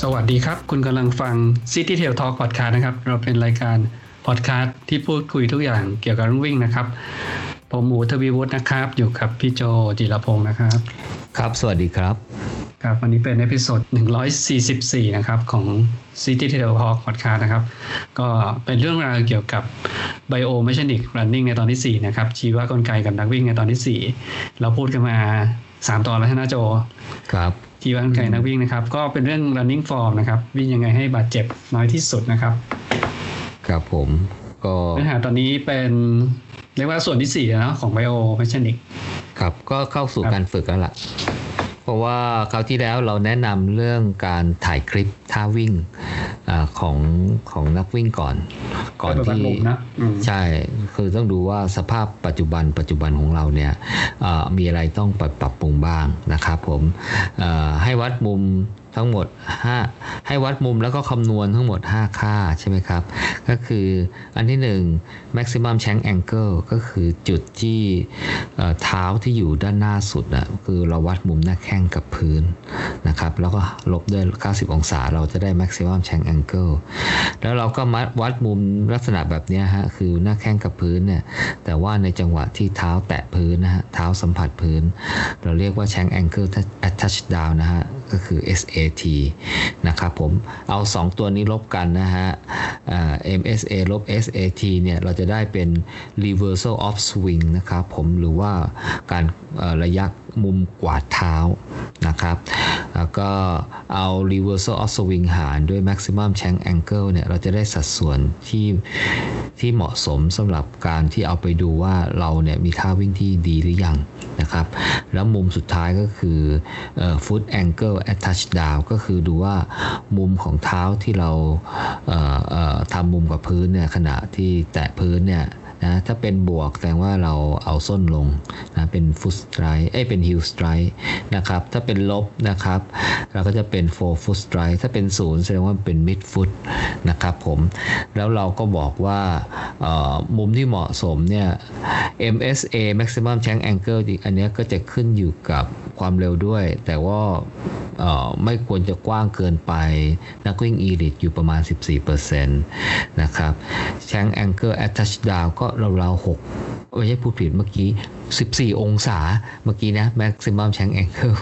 สวัสดีครับ คุณกำลังฟัง City Trail Talk Podcast นะครับ เราเป็นรายการพอดแคสต์ที่พูดคุยทุกอย่างเกี่ยวกับเรื่องวิ่งนะครับ ผมหมูทวีวุฒินะครับ อยู่กับพี่โจจิรพงศ์นะครับ ครับ สวัสดีครับ ครับ วันนี้เป็น episode 144 นะครับของ City Trail Talk Podcast นะครับ ก็เป็นเรื่องราวเกี่ยวกับ Biomechanic Running ในตอนที่ 4 นะครับ ชีวกลไกกับนักวิ่งในตอนที่ 4 เราพูดกันมา 3 ตอนแล้วใช่ไหมโจ ครับ ที่ว่ากลไกนักวิ่งนะครับ ก็เป็นเรื่อง running form นะครับ วิ่งยังไงให้บาดเจ็บน้อยที่สุดนะครับ ครับผมก็เนื้อหาตอนนี้เป็นเรียกว่าส่วนที่4แล้วของ bio mechanic ครับ ก็เข้าสู่ครับการฝึกแล้วล่ะเพ ราะว่าคราวที่แล้วเราแนะนำเรื่องการถ่ายคลิปท่าวิ่งอาของของนักวิ่งก่อน ก่อนแบบวัดที่มุมนะอืมใช่คือต้องดูว่าสภาพปัจจุบันปัจจุบันของเราเนี่ยเอ่อมีอะไรต้องปรับปรับปรุงบ้างนะครับผมเอ่อให้วัดมุมทั้งหมด 5 ให้วัดมุมแล้วก็คำนวณทั้งหมด 5 ค่าใช่ไหมครับ ก็คืออันที่ 1 maximum shank angle ก็คือจุดที่เท้าที่อยู่ด้านหน้าสุดนะคือเราวัดมุมหน้าแข้งกับพื้นนะครับ แล้วก็ลบด้วย 90 องศา เราจะได้ maximum shank angle แล้วเราก็มัดวัดมุมลักษณะแบบนี้ฮะ คือหน้าแข้งกับพื้นเนี่ย แต่ว่าในจังหวะที่เท้าแตะพื้นนะฮะ เท้าสัมผัสพื้น เราเรียกว่า shank ankle at touchdown นะฮะ ก็คือ SAT นะครับผมเอา 2 ตัวนี้ลบกันนะฮะ MSA ลบ SAT เนี่ยเราจะได้เป็น reversal of swing นะครับผมหรือว่าการระยะ มุมกวาดเท้านะครับ แล้วก็เอา reversal of swing หารด้วย maximum shank angle เนี่ย เราจะได้สัดส่วนที่ที่เหมาะสมสำหรับการที่เอาไปดูว่าเราเนี่ยมีท่าวิ่งที่ดีหรือยังนะครับ แล้วมุมสุดท้ายก็คือ foot angle at touchdown ก็คือดูว่ามุมของเท้าที่เราทำมุมกับพื้นเนี่ยขณะที่แตะพื้นเนี่ย นะถ้าเป็นบวกแสดงว่าเราเอาส้นลงนะเป็น foot strike เอ้เป็น heel strike นะครับถ้าเป็นลบนะครับเราก็จะเป็น four foot strike ถ้าเป็นศูนย์แสดงว่าเป็น mid foot นะครับผมแล้วเราก็บอกว่ามุมที่เหมาะสมเนี่ย MSA maximum shank angle อันนี้ก็จะขึ้นอยู่กับความเร็วด้วย แต่ว่าไม่ควรจะกว้างเกินไป นักวิ่ง elite อยู่ประมาณ 14%นะครับ shank angle at touchdown ก็ราวๆ6ไม่ใช่พูดผิดเมื่อกี้ 14 องศาเมื่อกี้นะ maximum shank angle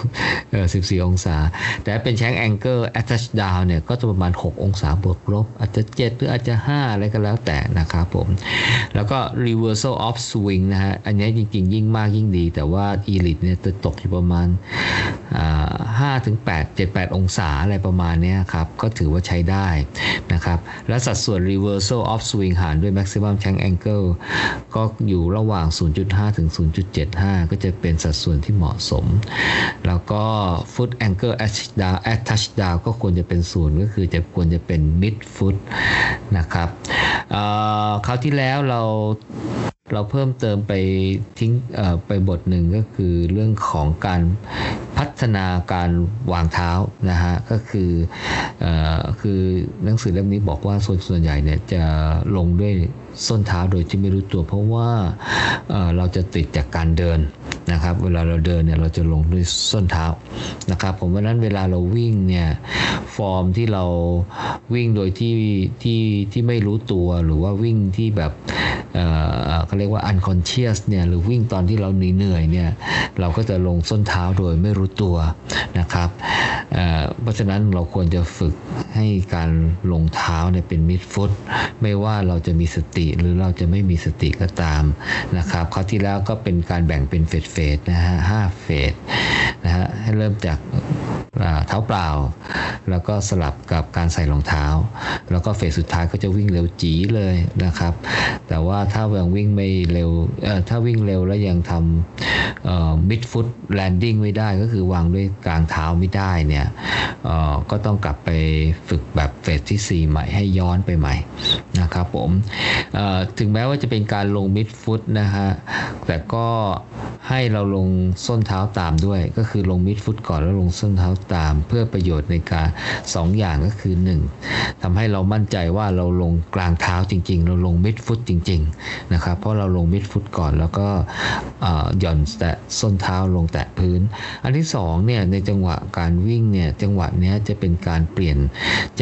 เออ14 องศา แต่เป็น shank angle at touchdown เนี่ย ก็จะประมาณ 6 องศาบวกลบ อาจจะ 7 หรืออาจจะ 5 อะไรก็แล้วแต่นะครับผม แล้วก็ reversal of swing นะฮะ อันนี้จริง ๆ ยิ่งมากยิ่งดี แต่ว่า elite เนี่ยจะตกอยู่ประมาณอ่า5ถึง8 7 8 องศาอะไรประมาณเนี้ยครับ ก็ถือว่าใช้ได้นะครับ และสัดส่วน reversal of swing หารด้วย maximum shank angle ก็อยู่ระหว่าง 0.5 ถึง0.75 ก็จะเป็นสัดส่วนที่เหมาะสม แล้วก็ foot angle at touchdown at touchdown ก็ควรจะเป็นศูนย์ก็คือจะควรจะเป็น mid foot นะครับเอ่อคราวที่แล้วเราเราเพิ่มเติมไปทิ้งไปบทหนึ่งก็คือเรื่องของการพัฒนาการวางเท้านะฮะก็คืออคือหนังสือเล่มนี้บอกว่าส่วนส่วนใหญ่เนี่ยจะลงด้วย ส้นเท้าโดยที่ไม่รู้ตัว เพราะว่าเราจะติดจากการเดินนะครับ เวลาเราเดินเนี่ยเราจะลงด้วยส้นเท้านะครับ ผมเพราะฉะนั้นเวลาเราวิ่งเนี่ยฟอร์มที่เราวิ่งโดยที่ที่ที่ไม่รู้ตัวหรือว่าวิ่งที่แบบเออเขาเรียกว่า unconscious เนี่ยหรือวิ่งตอนที่เราเหนื่อยเนี่ยเราก็จะลงส้นเท้าโดยไม่รู้ตัวนะครับเออเพราะฉะนั้นเราควรจะฝึกให้การลงเท้าเนี่ยเป็น mid foot ไม่ว่าเราจะมีสติหรือเราจะไม่มีสติก็ตามนะครับคราวที่แล้วก็เป็นการแบ่งเป็นเฟสเฟสนะฮะห้าเฟสนะฮะให้เริ่มจาก เท้าเปล่า แล้วก็สลับกับการใส่รองเท้า แล้วก็เฟสสุดท้ายก็จะวิ่งเร็วจีเลยนะครับ แต่ว่าถ้ายังวิ่งไม่เร็วถ้าวิ่งเร็วแล้วยังทำเอ่อ mid foot landing ไม่ได้ก็คือวางด้วยกลางเท้าไม่ได้เนี่ยก็ต้องกลับไปฝึกแบบเฟสที่ 4 ใหม่ให้ย้อนไปใหม่นะครับผมถึงแม้ว่าจะเป็นการลงมิดฟุตนะฮะแต่ก็ให้เราลงส้นเท้าตามด้วย ก็คือลงมิดฟุตก่อนแล้วลงส้นเท้าตาม เพื่อประโยชน์ในการ2ออย่างก็คือ 1ทำให้เรามั่นใจว่าเราลงกลางเท้าจริง ๆ เราลงมิดฟุตจริงๆนะครับเพราะเราลงมิดฟุตก่อนแล้วก็หย่อนแตะส้นเท้าลงแตะพื้น อันที่2เนี่ยในจังหวะการวิ่งเนี่ยจังหวะนี้จะเป็นการเปลี่ยน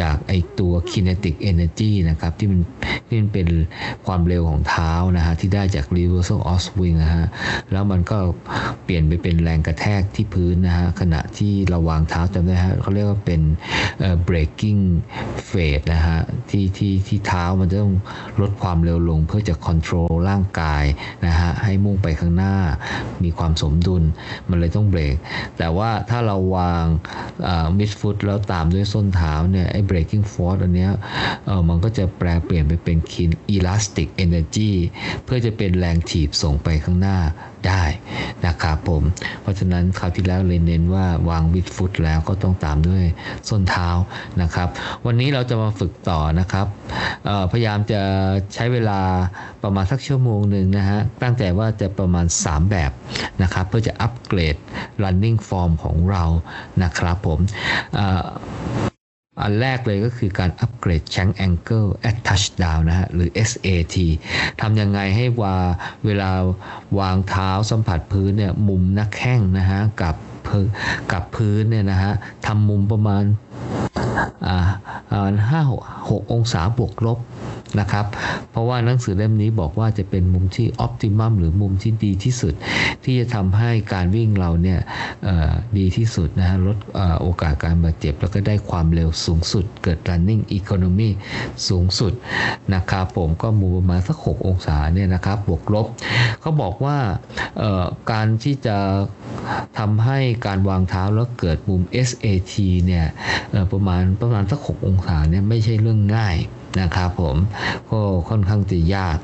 จากไอตัว kinetic energy นะครับที่มันที่มันเป็นความเร็วของเท้านะฮะที่ได้จาก reversal of swing นะฮะแล้วมันก็เปลี่ยนไปเป็นแรงกระแทกที่พื้นนะฮะขณะที่เราวางเท้าจำได้ฮะเขาเรียกว่าเป็น breaking phase นะฮะที่ที่ที่เท้ามันจะต้องลดความเร็วลงเพื่อจะ control ร่างกายนะฮะให้มุ่งไปข้างหน้า มีความสมดุลมันเลยต้องเบรก แต่ว่าถ้าเราวางมิดฟุตแล้วตามด้วยส้นเท้าเนี่ยไอ้ breaking force อันเนี้ยมันก็จะแปลเปลี่ยนไปเป็นคิน elastic energy เพื่อจะเป็นแรงถีบส่งไปข้างหน้า ได้นะครับผม เพราะฉะนั้นคราวที่แล้วเลยเน้นว่าวางมิดฟุตแล้วก็ต้องตามด้วยส้นเท้านะครับ วันนี้เราจะมาฝึกต่อนะครับพยายามจะใช้เวลาประมาณสักชั่วโมงหนึ่งนะฮะตั้งใจว่าจะประมาณ 3 แบบนะครับเพื่อจะอัปเกรด running form ของเรานะครับผม อันแรกเลยก็คือการอัปเกรด Shank Angle at Touchdown นะฮะ หรือ SAT ทำยังไงให้ว่าเวลาวางเท้าสัมผัสพื้นเนี่ยมุมนักแข้งนะฮะ กับกับพื้นเนี่ยนะฮะทำมุมประมาณ ห้าหกองศาบวกลบนะครับ เพราะว่าหนังสือเล่มนี้บอกว่าจะเป็นมุมที่ออพติมัมหรือมุมที่ดีที่สุด ที่จะทำให้การวิ่งเราเนี่ยดีที่สุดนะฮะลดโอกาสการบาดเจ็บ แล้วก็ได้ความเร็วสูงสุด เกิด running economy สูงสุดนะครับผมก็มุมประมาณสัก 6 องศาเนี่ยนะครับบวกลบเขาบอกว่าการที่จะทำให้การวางเท้าแล้วเกิดมุม SAT เนี่ยประมาณประมาณสัก 6 องษาเนี่ยไม่ใช่เรื่องง่ายนะครับผมก็ค่อนข้างจะยาก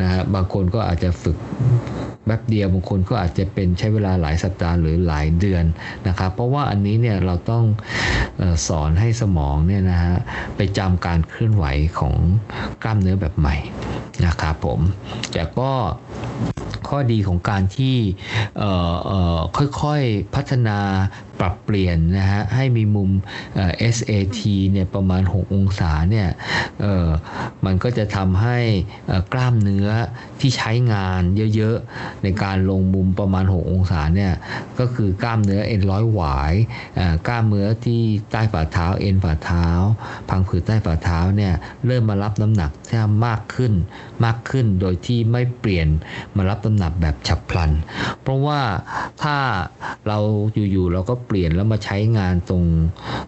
นะฮะบางคนก็อาจจะฝึกแป๊บเดียวบางคนก็อาจจะเป็นใช้เวลาหลายสัปดาห์หรือหลายเดือนนะครับเพราะว่าอันนี้เนี่ยเราต้องสอนให้สมองเนี่ยนะฮะไปจำการเคลื่อนไหวของกล้ามเนื้อแบบใหม่ นะครับผมแต่ก็ข้อดีของการที่ค่อยๆพัฒนาปรับเปลี่ยนนะฮะให้มีมุม SAT เนี่ยประมาณ 6 องศาเนี่ยมันก็จะทำให้กล้ามเนื้อที่ใช้งานเยอะๆ ในการลงมุมประมาณ 6 องศาเนี่ยก็คือกล้ามเนื้อเอ็นร้อยหวายกล้ามเนื้อที่ใต้ฝ่าเท้าเอ็นฝ่าเท้า พังผืดใต้ฝ่าเท้าเนี่ยเริ่มมารับน้ำหนักที่มากขึ้น มากขึ้นโดยที่ไม่เปลี่ยนมารับน้ำหนักแบบฉับพลัน เพราะว่าถ้าเราอยู่ๆเราก็เปลี่ยนแล้วมาใช้งานตรง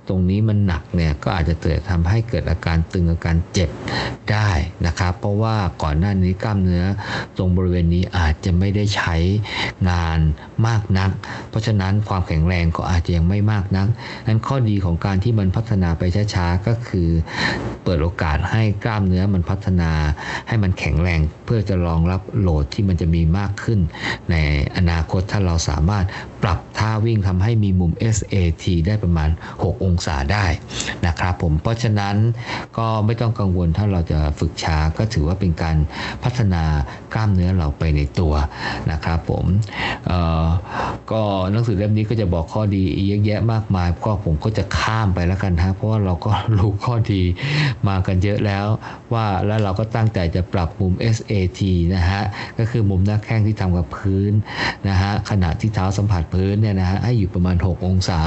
ตรงนี้มันหนักเนี่ยก็อาจจะเกิดทำให้เกิดอาการตึงอาการเจ็บได้นะครับ เพราะว่าก่อนหน้านี้กล้ามเนื้อตรงบริเวณนี้อาจจะไม่ได้ใช้งานมากนัก เพราะฉะนั้นความแข็งแรงก็อาจจะยังไม่มากนักนั้นข้อดีของการที่มันพัฒนาไปช้าๆก็คือ เปิดโอกาสให้กล้ามเนื้อมันพัฒนาให้มันแข็งแรงเพื่อจะรองรับโหลดที่มันจะมีมากขึ้น ในอนาคตถ้าเราสามารถปรับท่าวิ่งทำให้มีมุม SAT ได้ประมาณ 6 องศาได้นะครับผมเพราะฉะนั้นก็ไม่ต้องกังวลถ้าเราจะฝึกช้าก็ถือว่าเป็นการพัฒนากล้ามเนื้อเราไปในตัวนะครับผมก็หนังสือเล่มนี้ก็จะบอกข้อดีเยอะแยะมากมายก็ผมก็จะข้ามไปแล้วกันฮะเพราะว่าเราก็รู้ข้อดีมากันเยอะแล้วว่าแล้วเราก็ตั้งใจจะปรับบมุม SAT นะฮะก็คือมุมหน้าแข้งที่ทำกับพื้นนะฮะขณะที่เท้าสัมผัสพื้นเนี่ยนะฮะให้อยู่ประมาณ 6 องศา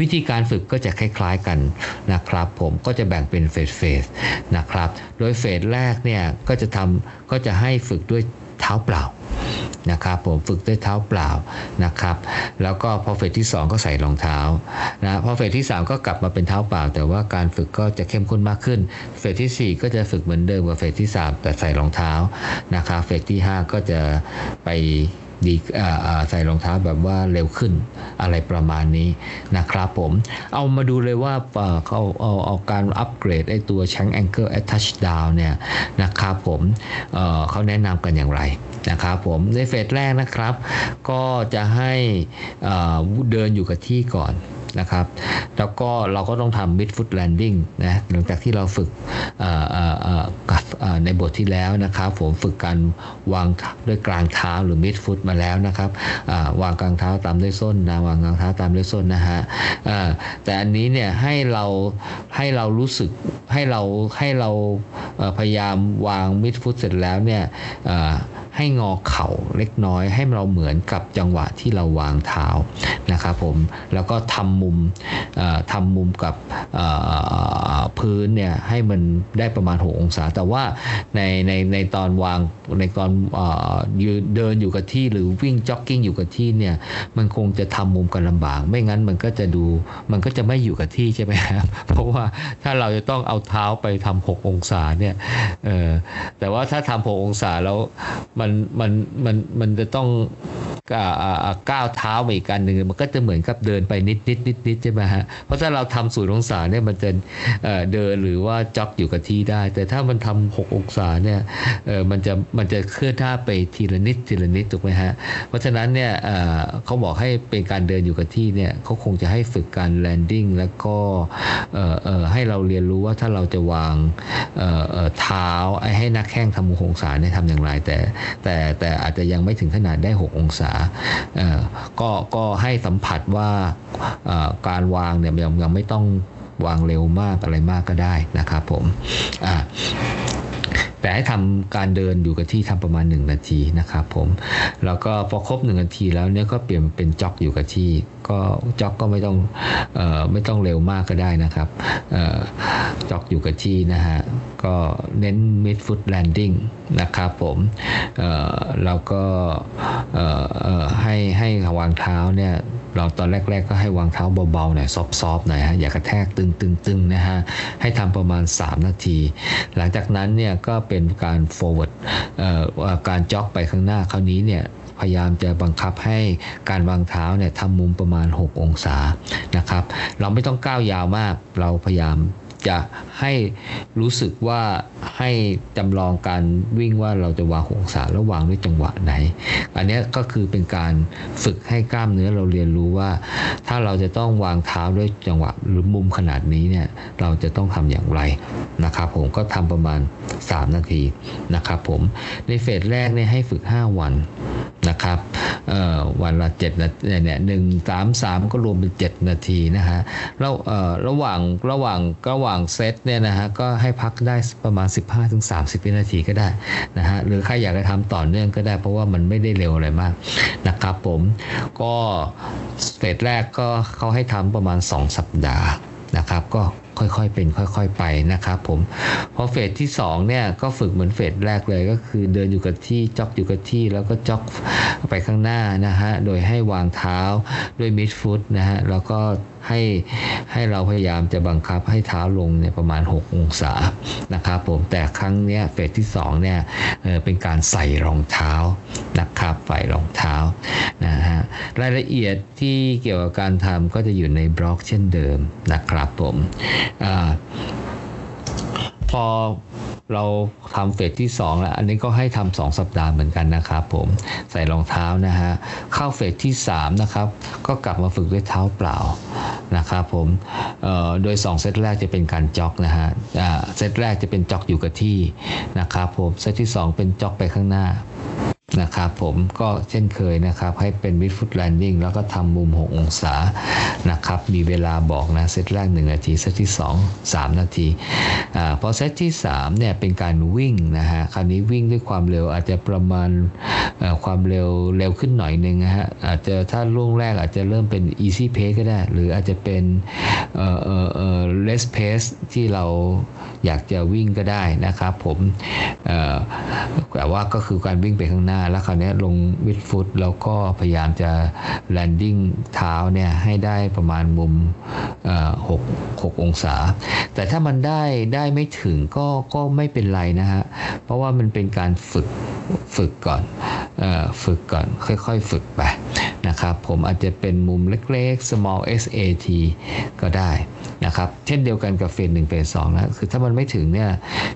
วิธีการฝึกก็จะคล้ายๆกันนะครับ ผมก็จะแบ่งเป็นเฟสเฟสนะครับ โดยเฟสแรกเนี่ยก็จะทำก็จะให้ฝึกด้วย เท้าเปล่านะครับผมฝึกด้วยเท้าเปล่านะครับ แล้วก็พอเฟสที่ 2 ก็ใส่รองเท้านะพอเฟสที่ 3 ก็กลับมาเป็นเท้าเปล่า แต่ว่าการฝึกก็จะเข้มข้นมากขึ้น เฟสที่ 4 ก็จะฝึกเหมือนเดิมกับเฟสที่ 3 แต่ใส่รองเท้านะครับเฟสที่ 5 ก็จะไป ดีใส่รองเท้าแบบว่าเร็วขึ้นอะไรประมาณนี้นะครับผม เอามาดูเลยว่าเขาเอาเอาการอัปเกรดไอตัว Shank Angle at Touchdown เนี่ยนะครับผมเเขาแนะนำกันอย่างไรนะครับผมในเฟสแรกนะครับ ก็จะให้เดินอยู่กับที่ก่อน นะครับ แล้วก็เราก็ต้องทำ mid foot landing นะหลังจากที่เราฝึกในบทที่แล้วนะครับผมฝึกการวางด้วยกลางเท้าหรือมิดฟุตมาแล้วนะครับวางกลางเท้าตามด้วยส้นนะวางกลางเท้าตามด้วยส้นนะฮะแต่อันนี้เนี่ยให้เราให้เรารู้สึกให้เราให้เราพยายามวางมิดฟุตเสร็จแล้วเนี่ย ให้งอเข่าเล็กน้อย ให้เราเหมือนกับจังหวะที่เราวางเท้านะครับผมแล้วก็ทำมุมทำมุมกับพื้นเนี่ยให้มันได้ประมาณ 6 องศา แต่ว่าในในในตอนวางในตอนยืนเดินอยู่กับที่หรือวิ่งจ็อกกิ้งอยู่กับที่เนี่ยมันคงจะทำมุมกันลำบาก ไม่งั้นมันก็จะดูมันก็จะไม่อยู่กับที่ใช่ไหมครับเพราะว่าถ้าเราจะต้องเอาเท้าไปทำ6องศาเนี่ยเออแต่ว่าถ้าทำ6องศาแล้วมันมันมันมันจะต้องก้าวเท้ามาอีกการหนึ่งมันก็จะเหมือนกับเดินไปนิดนิดนิดนิดใช่ไหมฮะเพราะถ้าเราทำศูนย์องศาเนี่ยมันจะเดินหรือว่าจ็อกอยู่กับที่ได้ แต่ถ้ามันทำหกองศาเนี่ยมันจะมันจะเคลื่อนท่าไปทีละนิดทีละนิดถูกไหมฮะเพราะฉะนั้นเนี่ยเขาบอกให้เป็นการเดินอยู่กับที่เนี่ยเขาคงจะให้ฝึกการแลนดิ้งแล้วก็ให้เราเรียนรู้ว่าถ้าเราจะวางเท้าให้นักแข้งทำหกองศาเนี่ยทำอย่างไร แต่แต่แต่อาจจะยังไม่ถึงขนาดได้ 6 องศาก็ก็ให้สัมผัสว่าการวางเนี่ยยังยังไม่ต้องวางเร็วมากอะไรมากก็ได้นะครับผมแต่ให้ทำการเดินอยู่กับที่ทำประมาณ 1 นาทีนะครับผมแล้วก็พอครบ 1 นาทีแล้วเนี่ยก็เปลี่ยนเป็นจ็อกอยู่กับที่ ก็จ็อกก็ไม่ต้องออไม่ต้องเร็วมากก็ได้นะครับจ็อกอยู่กับที่นะฮะก็เน้น mid foot landing นะครับผมแล้วก็ให้ให้วางเท้าเนี่ยเราตอนแรก ๆ ก็ให้วางเท้าเบาๆหน่อยซอฟๆหน่อยฮะอย่ากระแทกตึงๆๆนะฮะให้ทำประมาณ 3 นาที หลังจากนั้นเนี่ยก็เป็นการ forward การจ็อกไปข้างหน้าคราวนี้เนี่ยพยายามจะบังคับให้การวางเท้าเนี่ยทำมุมประมาณ 6 องศานะครับ เราไม่ต้องก้าวยาวมาก เราพยายาม จะให้รู้สึกว่าให้จำลองการวิ่งว่าเราจะวางองศาแล้ววางด้วยจังหวะไหน อันนี้ก็คือเป็นการฝึกให้กล้ามเนื้อเราเรียนรู้ว่า ถ้าเราจะต้องวางเท้าด้วยจังหวะหรือมุมขนาดนี้เนี่ยเราจะต้องทำอย่างไรนะครับผมก็ทำประมาณ 3 นาทีนะครับผมในเฟสแรกเนี่ยให้ฝึก 5 วันนะครับวันละ7นาทีเนี่ยหนึ่งสามสามก็รวมเป็น 7 นาทีนะฮะแล้วระหว่างระหว่างระหว่างว่างเซตเนี่ยนะฮะก็ให้พักได้ประมาณ 15-30 วินาทีก็ได้นะฮะหรือใครอยากจะทำต่อเนื่องก็ได้ เพราะว่ามันไม่ได้เร็วอะไรมากนะครับผมก็เฟสแรกก็เขาให้ทำประมาณ 2 สัปดาห์นะครับก็ ค่อยๆเป็นค่อยๆไปนะครับผมพอเฟสที่2เนี่ยก็ฝึกเหมือนเฟสแรกเลยก็คือเดินอยู่กับที่จ็อกอยู่กับที่แล้วก็จ็อกไปข้างหน้านะฮะโดยให้วางเท้าด้วยมิดฟุตนะฮะแล้วก็ให้ให้เราพยายามจะบังคับให้เท้าลงเนี่ยประมาณ 6 องศานะครับผมแต่ครั้งเนี้ยเฟสที่2เนี่ยเป็นการใส่รองเท้านะครับใส่รองเท้านะฮะรายละเอียดที่เกี่ยวกับการทำก็จะอยู่ในบล็อกเช่นเดิมนะครับผมอพอเราทำเฟสที่2แล้วอันนี้ก็ให้ทำสองสัปดาห์เหมือนกันนะครับผมใส่รองเท้านะฮะเข้า phase ที่3นะครับก็กลับมาฝึกด้วยเท้าเปล่านะครับผมโดย 2 เซตแรกจะเป็นการ jog นะฮะเซตแรกจะเป็น jog อยู่กับที่นะครับผมเซตที่ 2 เป็น jog ไปข้างหน้า นะครับผมก็เช่นเคยนะครับให้เป็น midfoot landing แล้วก็ทำมุม 6 องศานะครับมีเวลาบอกนะเซตแรก 1 นาที เซตที่ 2 3 นาทีอพอเซตที่3เนี่ยเป็นการวิ่งนะฮะคราวนี้วิ่งด้วยความเร็วอาจจะประมาณความเร็วเร็วขึ้นหน่อยนึงนะฮะอาจจะถ้าล่วงแรกอาจจะเริ่มเป็น easy pace ก็ได้ หรืออาจจะเป็นเอ่อเอ่อเอ่อ less pace ที่เราอยากจะวิ่งก็ได้นะครับผมแต่ว่าก็คือการวิ่งไปข้างหน้าแล้วคราวนี้ลงวิดฟุตแล้วก็พยายามจะแลนดิ้งเท้าเนี่ยให้ได้ประมาณมุมหกหกองศา แต่ถ้ามันได้ได้ไม่ถึงก็ก็ไม่เป็นไรนะฮะ เพราะว่ามันเป็นการฝึกฝึกก่อนฝึกก่อนค่อยๆ ฝึกไปนะครับ ผมอาจจะเป็นมุมเล็กๆ small SAT ก็ได้ นะครับเช่นเดียวกันกับเฟสหนึ่งเฟสสองนะคือถ้ามันไม่ถึงเนี่ย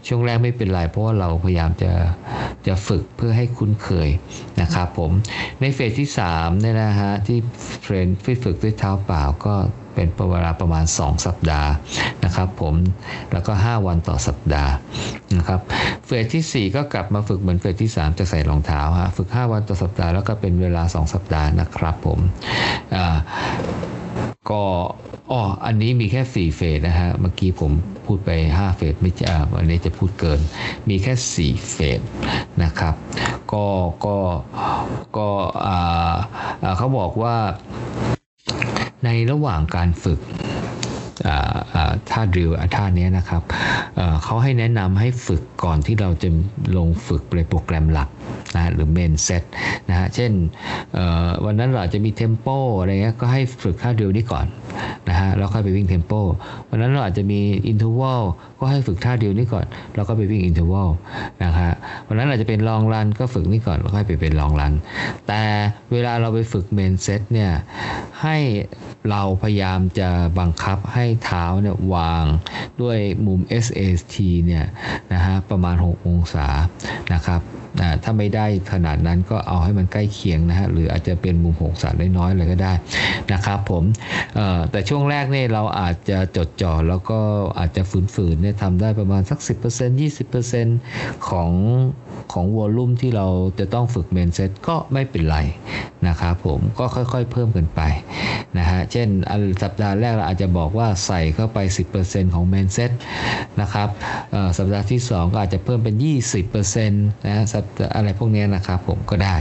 ช่วงแรกไม่เป็นไรเพราะว่าเราพยายามจะจะฝึกเพื่อให้คุ้นเคยนะครับผมในเฟสที่3เนี่ยนะฮะที่เทรนฝึกด้วยเท้าเปล่าก็ เป็นเวลาประมาณ 2 สัปดาห์นะครับผมแล้วก็ 5 วันต่อสัปดาห์นะครับเฟสที่ 4 ก็กลับมาฝึกเหมือนเฟสที่ 3 จะใส่รองเท้าฮะฝึก 5 วันต่อสัปดาห์แล้วก็เป็นเวลา 2 สัปดาห์นะครับผมอ่าก็อ๋ออันนี้มีแค่ 4 เฟสนะฮะ เมื่อกี้ผมพูดไป 5 เฟสไม่ใช่วันนี้จะพูดเกิน มีแค่ 4 เฟสนะครับ ก็ก็ก็อ่าเขาบอกว่า ในระหว่างการฝึก ท่า drill ท่านี้นะครับเขาให้แนะนำให้ฝึกก่อนที่เราจะลงฝึกในโปรแกรมหลักนะหรือ main set นะฮะเช่นวันนั้นเราอาจจะมี tempo อะไรเงี้ยก็ให้ฝึกท่า drill นี้ก่อนนะฮะแล้วค่อยไปวิ่ง tempo วันนั้นเราอาจจะมี interval ก็ให้ฝึกท่า drill นี้ก่อน แล้วก็ไปวิ่ง interval นะฮะวันนั้นอาจจะเป็น long run ก็ฝึกนี่ก่อนแล้วค่อยไปเป็น long run แต่เวลาเราไปฝึกเมนเซตเนี่ยให้เราพยายามจะบังคับให้เท้าเนี่ยวางด้วยมุม SAT เนี่ยนะฮะประมาณ 6 องศานะครับถ้าไม่ได้ขนาดนั้นก็เอาให้มันใกล้เคียงนะฮะหรืออาจจะเป็นมุมหกสาน้อยๆเลยก็ได้นะครับผมแต่ช่วงแรกเนี่ยเราอาจจะจดจ่อแล้วก็อาจจะฝืนๆเนี่ยทำได้ประมาณสัก 10% 20%ของของวอลลุ่มที่เราจะต้องฝึกเมนเซตก็ไม่เป็นไร นะครับผมก็ค่อยๆเพิ่มกันไปนะฮะเช่นสัปดาห์แรกเราอาจจะบอกว่าใส่เข้าไป 10%ของเมนเซตนะครับสัปดาห์ที่ 2 ก็อาจจะเพิ่มเป็น 20%นะอะไรพวกนี้นะครับผมก็ได้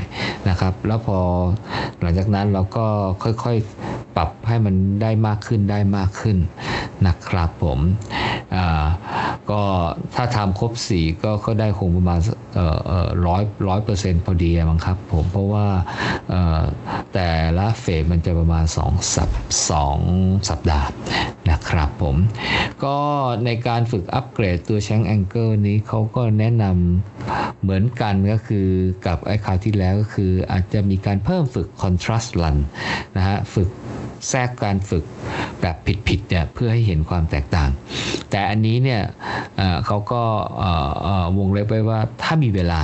นะครับแล้วพอหลังจากนั้นเราก็ค่อยๆปรับให้มันได้มากขึ้นได้มากขึ้นนะครับผมก็ถ้าทำครบ 4 ก็ก็ได้คงประมาณร้อยร้อยเปอร์เซ็นต์พอดีมั้งครับผมเพราะว่าแต่ละเฟสมันจะประมาณ2สัปสองสัปดาห์นะครับผม ก็ในการฝึกอัปเกรดตัวแชงแองเกิลนี้เขาก็แนะนำเหมือนกันก็คือกับไอ้คราวที่แล้วก็คืออาจจะมีการเพิ่มฝึก contrast run นะฮะฝึกแทรกการฝึกแบบผิดๆเนี่ยเพื่อให้เห็นความแตกต่าง แต่อันนี้เนี่ยเขาก็วงเล็บไว้ว่าถ้ามีเวลา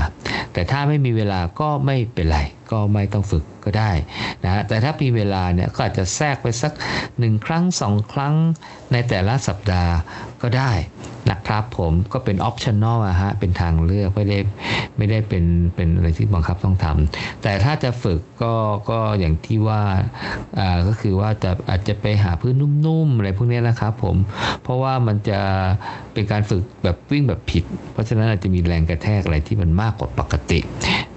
แต่ถ้าไม่มีเวลาก็ไม่เป็นไร ก็ไม่ต้องฝึกก็ได้นะแต่ถ้ามีเวลาเนี่ยก็อาจจะแทรกไปสักหนึ่งครั้งสองครั้งในแต่ละสัปดาห์ก็ได้นะครับผมก็เป็นออปชั่นอลอะฮะเป็นทางเลือกไม่ได้ไม่ได้เป็นเป็นอะไรที่บังคับต้องทำแต่ถ้าจะฝึกก็ก็อย่างที่ว่าอ่าก็คือว่าจะอาจจะไปหาพื้นนุ่มๆอะไรพวกนี้นะครับผมเพราะว่ามันจะ เป็นการฝึกแบบวิ่งแบบผิด เพราะฉะนั้นอาจจะมีแรงกระแทกอะไรที่มันมากกว่าปกติ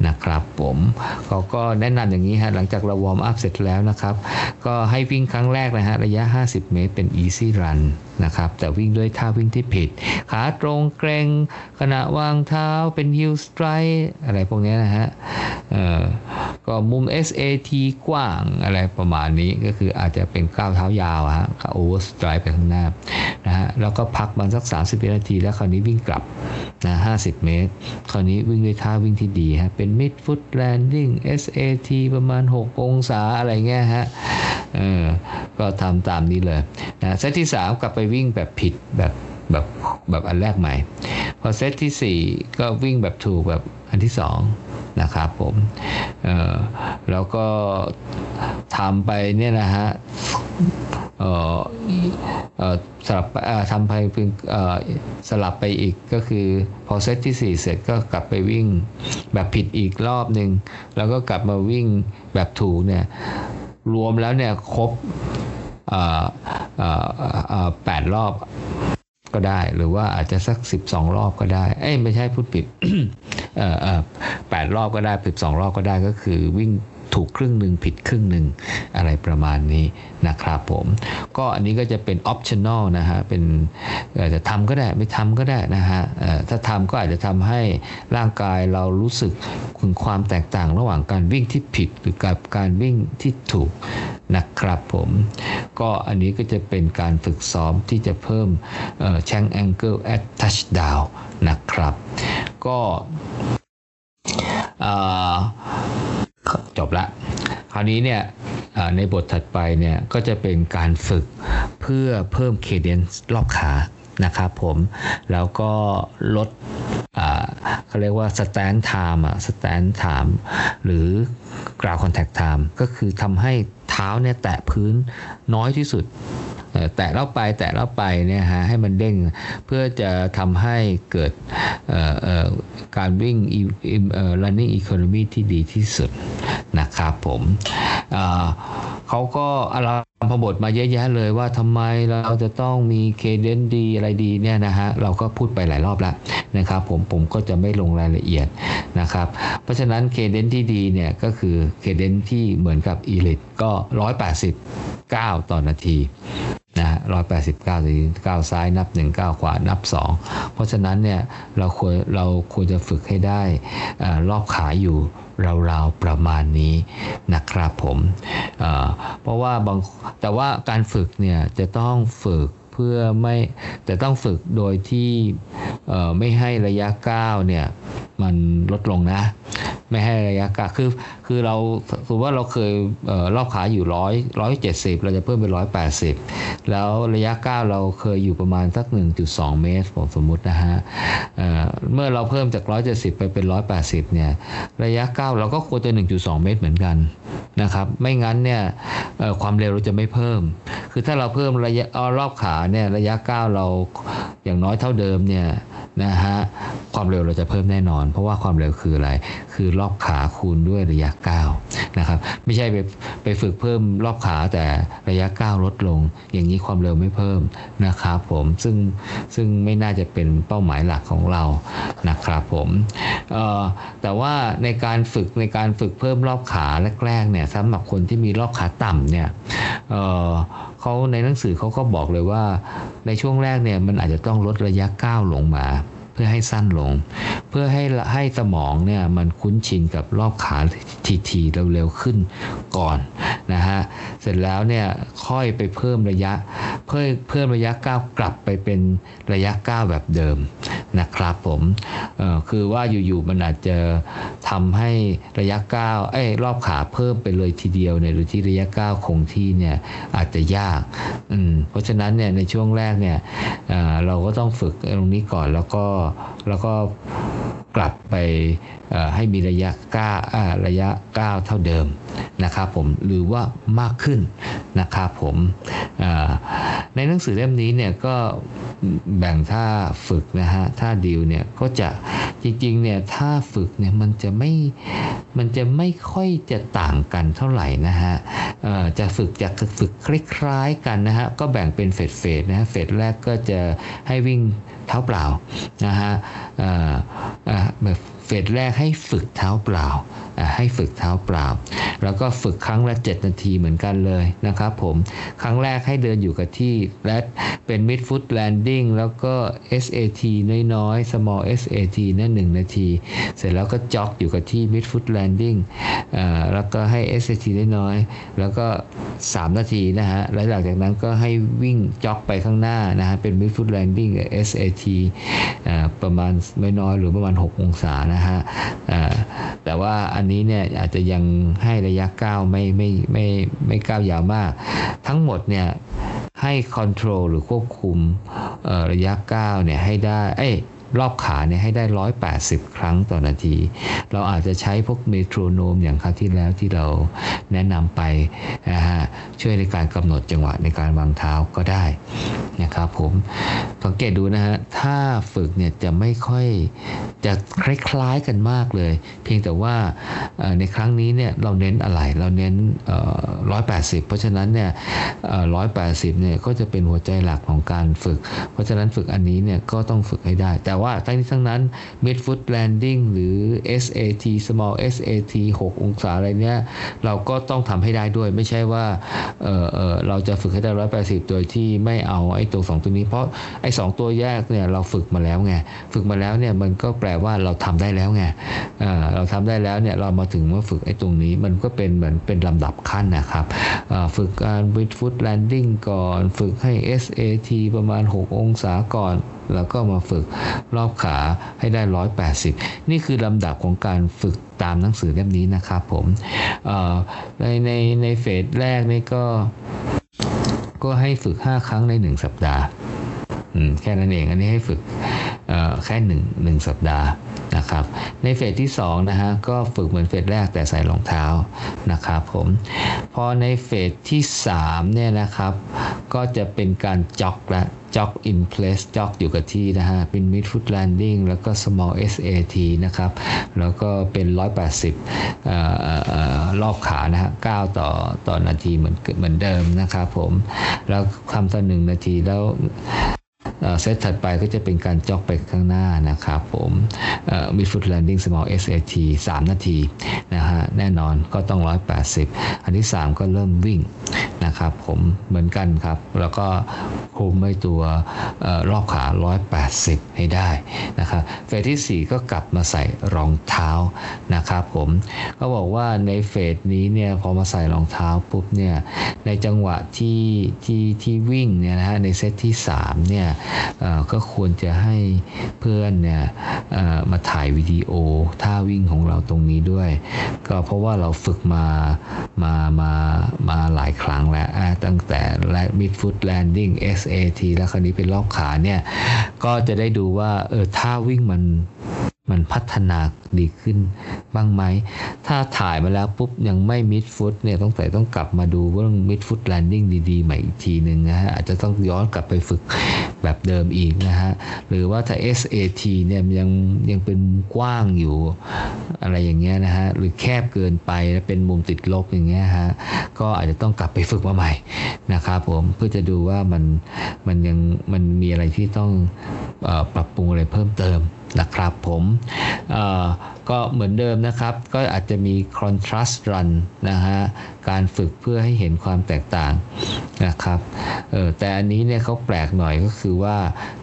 นะครับผมเขาก็แนะนำอย่างนี้ฮะหลังจากเราวอร์มอัพเสร็จแล้วนะครับ ก็ให้วิ่งครั้งแรกนะฮะระยะ 50 เมตรเป็น easy run นะครับแต่วิ่งด้วยท่าวิ่งที่ผิด ขาตรงเกรงขณะวางเท้าเป็น heel strike อะไรพวกนี้นะฮะก็มุม SAT กว้างอะไรประมาณนี้ก็คืออาจจะเป็นก้าวเท้า ยาวฮะ over strike ไปข้างหน้านะฮะแล้วก็พักมันสัก30นาที แล้วคราวนี้วิ่งกลับนะ50 เมตร คราวนี้วิ่งด้วยท่าวิ่งที่ดีฮะเป็น mid foot landing SAT ประมาณ 6 องศาอะไรเงี้ยฮะเออก็ทำตามนี้เลยนะเซตที่ 3 กลับไปวิ่งแบบผิดแบบ แบบแบบอันแรกใหม่ พอเซตที่ 4 ก็วิ่งแบบถูกแบบอันที่ 2 นะครับผมเออแล้วก็ทำไปเนี่ยนะฮะเออเออสลับทำไปเพิ่งสลับไปอีกก็คือ พอเซตที่ 4 เสร็จก็กลับไปวิ่งแบบผิดอีกรอบหนึ่งแล้วก็กลับมาวิ่งแบบถูกเนี่ยรวมแล้วเนี่ยครบแปดรอบ ก็ได้ หรือว่าอาจจะสักสิบสองรอบก็ได้ เอ้ยไม่ใช่พูดผิดแปดรอบก็ได้สิบสองรอบก็ได้ก็คือวิ่ง ถูกครึ่งหนึ่งผิดครึ่งหนึ่งอะไรประมาณนี้นะครับผม ก็อันนี้ก็จะเป็น optional นะฮะเป็นจะทำก็ได้ไม่ทำก็ได้นะฮะถ้าทำก็อาจจะทำให้ร่างกายเรารู้สึกถึงความแตกต่างระหว่างการวิ่งที่ผิดหรือกับการวิ่งที่ถูกนะครับผม ก็อันนี้ก็จะเป็นการฝึกซ้อมที่จะเพิ่มแชง angle at touchdown นะครับ ก็ จบละคราวนี้เนี่ยในบทถัดไปเนี่ยก็จะเป็นการฝึกเพื่อเพิ่มเคเดนซ์รอบขานะครับผมแล้วก็ลดเขาเรียกว่า stand time อะ stand time หรือ ground contact time ก็คือทำให้เท้าเนี่ยแตะพื้นน้อยที่สุด แตะแล้วไปแตะแล้วไปเนี่ยฮะให้มันเด้งเพื่อจะทำให้เกิดการวิ่ง running economy ที่ดีที่สุดนะครับผมเขาก็เราพบทมาเยอะแยะเลยว่าทำไมเราจะต้องมีเคเดนดีอะไรดีเนี่ยนะฮะเราก็พูดไปหลายรอบแล้วนะครับผมผมก็จะไม่ลงรายละเอียดนะครับ เพราะฉะนั้นเคเดนที่ดีเนี่ยก็คือเคเดนที่เหมือนกับอีลิตก็ 189 ต่อนาที นะฮะร้อยแปดสิบเก้าทีก้าวซ้ายนับหนึ่งก้าวขวานับสองเพราะฉะนั้นเนี่ยเราควรเราควรจะฝึกให้ได้รอบขาอยู่ราวๆประมาณนี้นะครับผมเพราะว่าบางแต่ว่าการฝึกเนี่ยจะต้องฝึกเพื่อไม่แต่ต้องฝึกโดยที่ไม่ให้ระยะก้าวเนี่ยมันลดลงนะ ไม่ให้ระยะก้าวคือ คือเราสมมติว่าเราเคยรอบขาอยู่ร้อยร้อยเจ็ดสิบเราจะเพิ่มเป็นร้อยแปดสิบแล้วระยะก้าวเราเคยอยู่ประมาณสักหนึ่งจุดสองเมตรผมสมมุตินะฮะเมื่อเราเพิ่มจากร้อยเจ็ดสิบไปเป็นร้อยแปดสิบเนี่ยระยะก้าวเราก็ควรจะหนึ่งจุดสองเมตรเหมือนกันนะครับไม่งั้นเนี่ยความเร็วเราจะไม่เพิ่ม คือถ้าเราเพิ่มระยะรอบขาเนี่ยระยะก้าวเราอย่างน้อยเท่าเดิมเนี่ยนะฮะความเร็วเราจะเพิ่มแน่นอน เพราะว่าความเร็วคืออะไร คือรอบขาคูณด้วยระยะก้าวนะครับไม่ใช่ไปไปฝึกเพิ่มรอบขาแต่ระยะก้าวลดลง อย่างนี้ความเร็วไม่เพิ่มนะครับผมซึ่งซึ่งไม่น่าจะเป็นเป้าหมายหลักของเรานะครับผมแต่ว่าในการฝึกในการฝึกเพิ่มรอบขาแรกๆเนี่ยสำหรับคนที่มีรอบขาต่ำเนี่ยเขาในหนังสือเขาก็บอกเลยว่าในช่วงแรกเนี่ยมันอาจจะต้องลดระยะก้าวลงมา พื่อให้สั้นลง เพื่อให้ให้สมองเนี่ยมันคุ้นชินกับรอบขาทีๆเร็วๆขึ้นก่อนนะฮะเสร็จแล้วเนี่ยค่อยไปเพิ่มระยะเพิ่มเพิ่มระยะก้าวกลับไปเป็นระยะก้าวแบบเดิมนะครับผมคือว่าอยู่ๆมันอาจจะทำให้ระยะก้าวเอ้รอบขาเพิ่มไปเลยทีเดียวเนี่ยหรือที่ระยะก้าวคงที่เนี่ยอาจจะยากอืมเพราะฉะนั้นเนี่ยในช่วงแรกเนี่ยเราก็ต้องฝึกตรงนี้ก่อนแล้วก็แล้วก็กลับไปให้มีระยะก้าระยะก้าวเท่าเดิมนะครับผมหรือว่ามากขึ้นนะครับผมในหนังสือเล่มนี้เนี่ยก็แบ่งท่าฝึกนะฮะท่าดิวเนี่ยก็จะจริงๆเนี่ยท่าฝึกเนี่ยมันจะไม่มันจะไม่ค่อยจะต่างกันเท่าไหร่นะฮะจะฝึกจะฝึกคล้ายๆกันนะฮะก็แบ่งเป็นเฟสเฟสนะฮะเฟสแรกก็จะให้วิ่ง เท้าเปล่านะฮะเฟสแรกให้ฝึกเท้าเปล่าให้ฝึกเท้าเปล่า แล้วก็ฝึกครั้งละ 7 นาทีเหมือนกันเลยนะครับผม ครั้งแรกให้เดินอยู่กับที่ และเป็น mid foot landing แล้วก็ SAT น้อยๆ small SAT นั่น1นาที เสร็จแล้วก็จ็อกอยู่กับที่ mid foot landing แล้วก็ให้ SAT น้อยๆ แล้วก็ 3 นาทีนะฮะ แล้วหลังจากนั้นก็ให้วิ่งจ็อกไปข้างหน้านะฮะ เป็น mid foot landing SAT ประมาณไม่น้อยหรือประมาณ 6 องศานะฮะแต่ว่าอัันนี้เนี่ยอาจจะยังให้ระยะก้าวไม่ไม่ไม่ไม่ก้าวยาวมาก ทั้งหมดเนี่ยให้คอนโทรลหรือควบคุมระยะก้าวเนี่ยให้ได้เอ้ รอบขาเนี่ยให้ได้ 180 ครั้งต่อนาที เราอาจจะใช้พวกเมโทรโนมอย่างครั้งที่แล้วที่เราแนะนำไปนะฮะช่วยในการกำหนดจังหวะในการวางเท้าก็ได้นะครับผมสังเกตดูนะฮะถ้าฝึกเนี่ยจะไม่ค่อยจะคล้ายๆกันมากเลย เพียงแต่ว่าในครั้งนี้เนี่ยเราเน้นอะไรเราเน้น 180 เพราะฉะนั้นเนี่ย180 เนี่ยก็จะเป็นหัวใจหลักของการฝึก เพราะฉะนั้นฝึกอันนี้เนี่ยก็ต้องฝึกให้ได้แต่ว่าทั้งนี้ทั้งนั้น mid foot landing หรือ SAT small SAT 6 องศาอะไรเนี้ยเราก็ต้องทำให้ได้ด้วยไม่ใช่ว่าเออเออเราจะฝึกให้ได้ร้อยแปดสิบโดยที่ไม่เอาไอ้ตัวสองตัวนี้ เพราะไอ้สองตัวแยกเนี่ยเราฝึกมาแล้วไงฝึกมาแล้วเนี่ยมันก็แปลว่าเราทำได้แล้วไงเราทำได้แล้วเนี่ยเรามาถึงมาฝึกไอ้ตรงนี้มันก็เป็นเหมือนเป็นลำดับขั้นนะครับฝึกการ mid foot landing ก่อน ฝึกให้ SAT ประมาณ 6 องศาก่อน แล้วก็มาฝึกรอบขาให้ได้ 180 นี่คือลำดับของการฝึกตามหนังสือเล่มนี้นะครับผมในในในเฟสแรกนี่ก็ ก็ให้ฝึก 5 ครั้งใน 1 สัปดาห์ แค่นั้นเองอันนี้ให้ฝึกแค่หนึ่งหนึ่งสัปดาห์นะครับ ในเฟสที่2นะฮะก็ฝึกเหมือนเฟสแรกแต่ใส่รองเท้านะครับผมพอในเฟสที่3เนี่ยนะครับก็จะเป็นการจ็อกละจ็อก in place จ็อกอยู่กับที่นะฮะ เป็น mid foot landing แล้วก็ small SAT นะครับ แล้วก็เป็น 180ออรอบขานะฮะ 9 ต่อต่อนาทีเหมือนเหมือนเดิมนะครับผม แล้วทำต่อหนึ่งนาทีแล้ว เซตถัดไปก็จะเป็นการจ็อกไปข้างหน้านะครับผมมิดฟุตแลนดิ้ง small SAT 3 นาทีนะฮะแน่นอนก็ต้อง 180 อันที่ 3 ก็เริ่มวิ่งนะครับผมเหมือนกันครับ แล้วก็คุมไม่ตัวออรอบขา 180 ให้ได้นะครับเฟสที่ 4 ก็กลับมาใส่รองเท้านะครับผมก็บอกว่าในเฟสนี้เนี่ยพอมาใส่รองเท้าปุ๊บเนี่ยในจังหวะที่ที่ที่วิ่งเนี่ยนะฮะในเซตที่3เนี่ยก็ควรจะให้เพื่อนเนี่ยมาถ่ายวิดีโอท่าวิ่งของเราตรงนี้ด้วย ก็เพราะว่าเราฝึกมามามามาหลายครั้งแล้วตั้งแต่และ mid foot landing SAT แล้วคราวนี้เป็นรอบขาเนี่ยก็จะได้ดูว่าเออท่าวิ่งมัน มันพัฒนาดีขึ้นบ้างไหม ถ้าถ่ายมาแล้วปุ๊บยังไม่มิดฟุตเนี่ยต้องแต่ต้องกลับมาดูเรื่องมิดฟุตแลนดิ้งดีๆใหม่อีกทีหนึ่งนะฮะอาจจะต้องย้อนกลับไปฝึกแบบเดิมอีกนะฮะ หรือว่าถ้า SAT เนี่ยยังยังเป็นกว้างอยู่อะไรอย่างเงี้ยนะฮะ หรือแคบเกินไปแล้วเป็นมุมติดลบอย่างเงี้ยฮะ ก็อาจจะต้องกลับไปฝึกมาใหม่นะครับผมเพื่อจะดูว่ามันมันยังมันมีอะไรที่ต้องปรับปรุงอะไรเพิ่มเติม นะครับผม ก็เหมือนเดิมนะครับ ก็อาจจะมี contrast run นะฮะ การฝึกเพื่อให้เห็นความแตกต่างนะครับเออแต่อันนี้เนี่ยเขาแปลกหน่อยก็คือว่า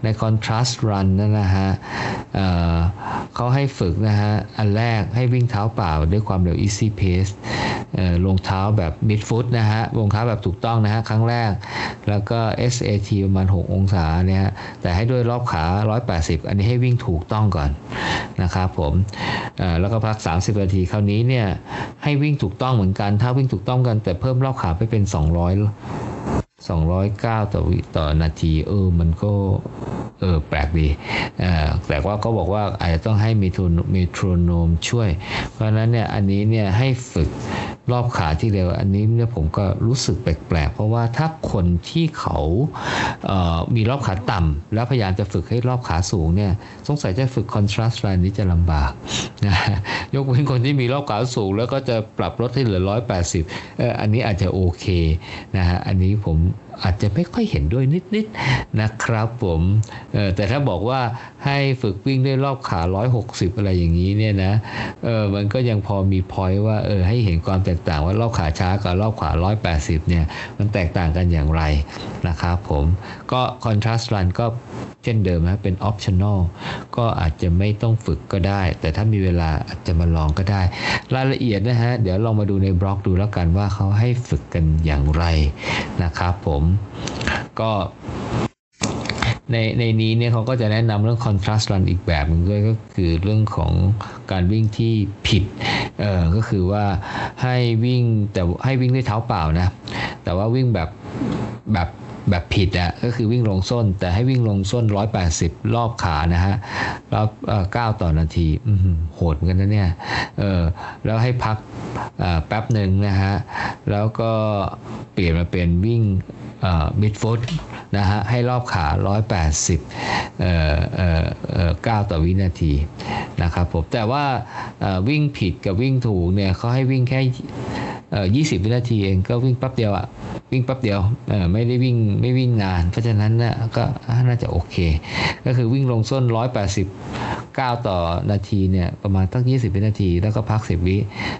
ใน contrast run นั่นนะฮะเเขาให้ฝึกนะฮะ อันแรกให้วิ่งเท้าเปล่าด้วยความเร็ว easy pace ลงเท้าแบบ mid foot นะฮะลงเท้าแบบถูกต้องนะฮะ ครั้งแรก แล้วก็ SAT ประมาณ 6 องศาเนี่ยแต่ให้ด้วยรอบขา 180 อันนี้ให้วิ่งถูกต้องก่อนนะครับผมแล้วก็พัก 30 นาทีคราวนี้เนี่ยให้วิ่งถูกต้องเหมือนกัน ถ้าวิ่งถูกต้องกันแต่เพิ่มรอบขาไปเป็น 200 209 ต่อวิต่อนาที เออ มันก็ เออแปลกดีแต่ว่าก็บอกว่าอาจจะต้องให้มีทูมีทรโนมช่วย เพราะฉะนั้นเนี่ยอันนี้เนี่ยให้ฝึกรอบขาที่เร็ว อันนี้เนี่ยผมก็รู้สึกแปลกๆ เพราะว่าถ้าคนที่เขาเมีรอบขาต่ำแล้วพยายามจะฝึกให้รอบขาสูงเนี่ยสงสัยจะฝึกคอนทราสต์ไลน์นี้จะลำบากนะยกเว้นคนที่มีรอบขาสูง แล้วก็จะปรับลดให้เหลือ 180เอออันนี้อาจจะโอเคนะฮะอันนี้ผม อาจจะไม่ค่อยเห็นด้วยนิดๆนะครับผมแต่ถ้าบอกว่าให้ฝึกวิ่งด้วยรอบขา 160 อะไรอย่างนี้เนี่ยนะเออมันก็ยังพอมีพอยต์ว่าเออให้เห็นความแตกต่างว่ารอบขาช้ากับรอบขา 180 เนี่ยมันแตกต่างกันอย่างไรนะครับผมก็คอนทราสต์รันก็เช่นเดิมนะเป็นออปชั่นอลก็อาจจะไม่ต้องฝึกก็ได้ แต่ถ้ามีเวลาอาจจะมาลองก็ได้ รายละเอียดนะฮะ เดี๋ยวลองมาดูในบล็อกดูแล้วกันว่าเขาให้ฝึกกันอย่างไรนะครับผมก็ในในนี้เนี่ยเขาก็จะแนะนำเรื่อง contrast run อีกแบบหนึ่งด้วยก็คือเรื่องของการวิ่งที่ผิดเออก็คือว่าให้วิ่งแต่ให้วิ่งด้วยเท้าเปล่านะ แต่ว่าวิ่งแบบแบบ แบบผิดอะก็คือวิ่งลงส้น แต่ให้วิ่งลงส้น 180 รอบขานะฮะรอบเก้าต่อนาทีโหดเหมือนกันนะเนี่ยเออแล้วให้พักแป๊บหนึ่งนะฮะแล้วก็เปลี่ยนมาเป็นวิ่งมิดฟุตนะฮะให้รอบขา 180เอ่อเอ่อเอ่อ9ต่อวินาทีนะครับผมแต่ว่าวิ่งผิดกับวิ่งถูกเนี่ยเขาให้วิ่งแค่เอ่อ20 วินาทีเองก็วิ่งแป๊บเดียวอะวิ่งแป๊บเดียวเออไม่ได้วิ่งไม่วิ่งนาน เพราะฉะนั้นนะก็น่าจะโอเค ก็คือวิ่งลงส้น 189 ต่อนาทีเนี่ยประมาณตั้ง 20 วินาที แล้วก็พัก 10 วิ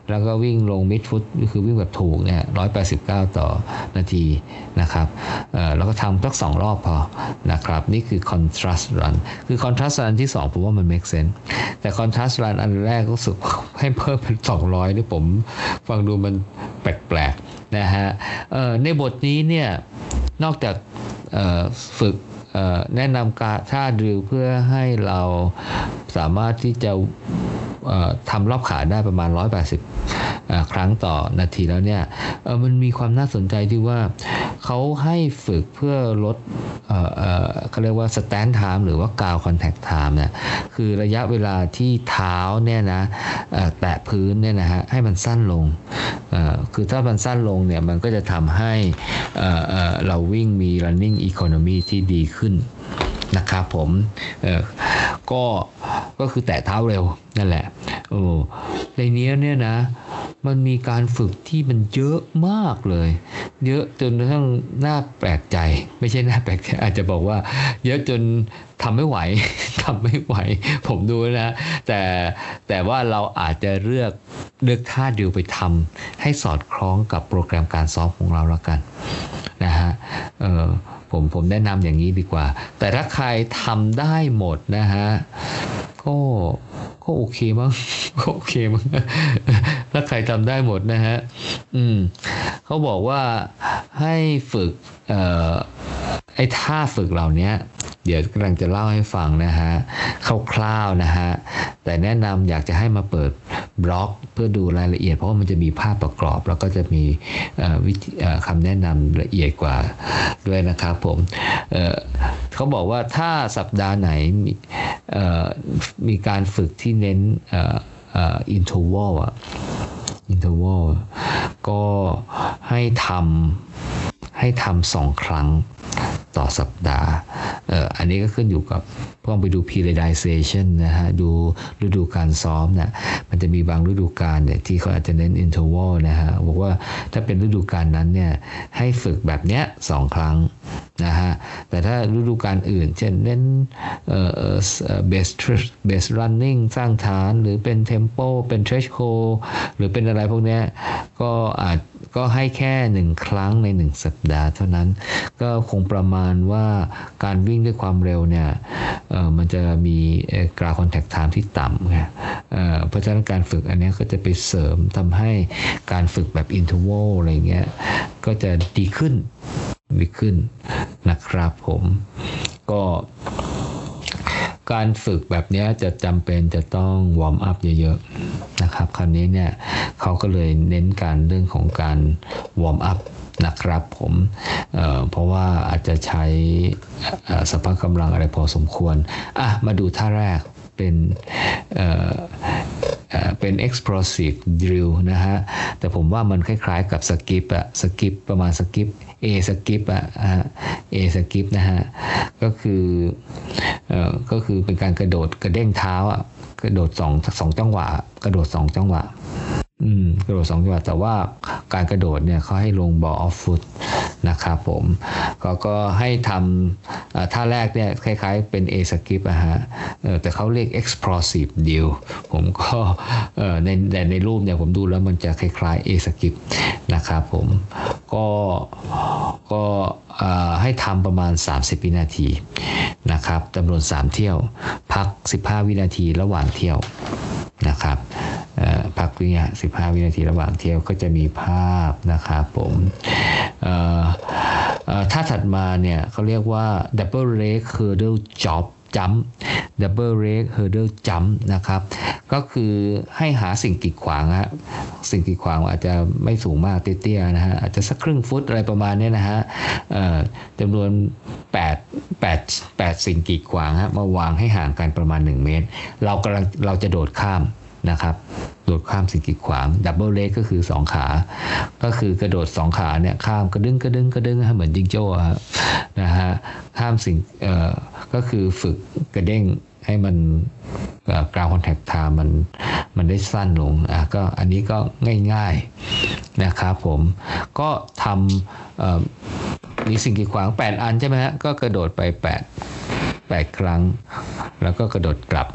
แล้วก็วิ่งลงมิดฟุตคือวิ่งแบบถูกเนี่ย189 ต่อนาทีนะครับเออแล้วก็ทำสักสองรอบพอนะครับนี่คือ contrast run คือ contrast run ที่ 2 ผมว่ามัน make sense แต่ contrast run อันแรกรู้สึกให้เพิ่มเป็น 200นี่ผมฟังดูมันแปลกๆนะฮะในบทนี้เนี่ยนอกจากฝึก แนะนำการท่าดือเพื่อให้เราสามารถที่จะทำรอบขาได้ประมาณ 180 ครั้งต่อนาทีแล้วเนี่ยมันมีความน่าสนใจที่ว่าเขาให้ฝึกเพื่อลดเขาเรียกว่า stance time หรือว่า ground contact time เนี่ยคือระยะเวลาที่เท้าเนี่ยนะแตะพื้นเนี่ยนะฮะให้มันสั้นลงคือถ้ามันสั้นลงเนี่ยมันก็จะทำให้เราวิ่งมี running economy ที่ดีขึ้นนะครับผมก็ก็คือแตะเท้าเร็วนั่นแหละโอ้ในนี้เนี่ยนะ มันมีการฝึกที่มันเยอะมากเลย เยอะจนกระทั่งน่าแปลกใจ ไม่ใช่น่าแปลกใจอาจจะบอกว่า เยอะจนทำไม่ไหวทำไม่ไหว ผมดูนะ แต่แต่ว่าเราอาจจะเลือกเลือกท่าเดียวไปทำให้สอดคล้องกับโปรแกรมการซ้อมของเราแล้วกันนะฮะเออ ผมผมแนะนำอย่างนี้ดีกว่า แต่ถ้าใครทำได้หมดนะฮะก็ก็โอเคมั้งก็โอเคมั้ง ถ้าใครทำได้หมดนะฮะ อืมเขาบอกว่าให้ฝึกเอ่อไอ้ท่าฝึกเหล่านี้เดี๋ยวกำลังจะเล่าให้ฟังนะฮะคร่าวๆนะฮะ แต่แนะนำอยากจะให้มาเปิดบล็อกเพื่อดูรายละเอียด เพราะว่ามันจะมีภาพประกอบ แล้วก็จะมีวิธีคำแนะนำละเอียดกว่าด้วยนะครับผมเเขาบอกว่าถ้าสัปดาห์ไหนมีมีการฝึกที่เน้น อินทวอลอะอินทวอลก็ให้ทำให้ทำสองครั้ง ต่อสัปดาห์เอออันนี้ก็ขึ้นอยู่กับต้องไปดู periodization นะฮะ ดูฤดูการซ้อมนะมันจะมีบางฤดูกาลเนี่ยที่เขาอาจจะเน้น interval นะฮะ บอกว่าถ้าเป็นฤดูกาลนั้นเนี่ยให้ฝึกแบบเนี้ยสองครั้งนะฮะ แต่ถ้าฤดูกาลอื่น เช่นเน้นเอ่อ base base running สร้างฐานหรือเป็น tempo เป็น threshold หรือเป็นอะไรพวกนี้ก็อาจก็ให้แค่หนึ่งครั้งในหนึ่งสัปดาห์เท่านั้นก็คงประมาณว่าการวิ่งด้วยความเร็วเนี่ยมันจะมี ground contact time ที่ต่ำไงเพราะฉะนั้นการฝึกอันนี้ก็จะไปเสริมทำให้การฝึกแบบ interval อะไรเงี้ยก็จะดีขึ้นดีขึ้นนะครับผมก็การฝึกแบบนี้จะจำเป็นจะต้อง warm up เยอะๆนะครับคราวนี้เนี่ยเขาก็เลยเน้นการเรื่องของการ warm up นะครับผมเเพราะว่าอาจจะใช้สภาพกำลังอะไรพอสมควร อะ มาดูท่าแรกเป็นเป็น explosive drill นะฮะ แต่ผมว่ามันคล้ายๆกับสกิปอะสกิปประมาณสกิป A สกิปอะเอสกิปนะฮะ ก็คือก็คือเป็นการกระโดดกระเด้งเท้าอะกระโดดสองสองจังหวะ กระโดดสองจังหวะ อืมกระโดดสองจังหวะแต่ว่าการกระโดดเนี่ยเขาให้ลง ball of foot นะครับผมเขาก็ให้ทำท่าแรกเนี่ยคล้ายๆเป็น A skip อะฮะแต่เขาเรียก explosive deal ผมก็ในแต่ในรูปเนี่ยผมดูแล้วมันจะคล้ายๆ A สกิปนะครับผมก็ก็ ให้ทำประมาณ 30 วินาทีนะครับจำนวน 3 เที่ยว พัก 15 วินาทีระหว่างเที่ยวนะครับพักวินาสิบห้าวินาทีระหว่างเที่ยวก็จะมีภาพนะครับผมถ้าถัดมาเนี่ยเขาเรียกว่า double leg hurdle job จัม double leg hurdle jump นะครับ ก็คือให้หาสิ่งกีดขวางฮะสิ่งกีดขวางอาจจะไม่สูงมากเตี้ยๆนะฮะอาจจะสักครึ่งฟุตอะไรประมาณนี้นะฮะจำนวน 8 8 8 สิ่งกีดขวางฮะมาวางให้ห่างกันประมาณ 1 เมตร เรากำลังเราจะโดดข้าม นะครับโดดข้ามสิ่งกีดขวาง double leg ก็คือ 2 ขา ก็คือกระโดด 2 ขาเนี่ยข้ามกระดึงกระดึงกระดึงเหมือนจิงโจ้นะฮะข้ามสิ่งเอ่อก็คือฝึกกระเด้งให้มันกราวคอนแทคทม์มันมันได้สั้นลงอะก็อันนี้ก็ง่ายๆนะครับผมก็ทำมีสิ่งกีดขวาง 8 อันใช่ไหมฮะก็กระโดดไป 8 8 ครั้ง แล้วก็กระโดดกลับ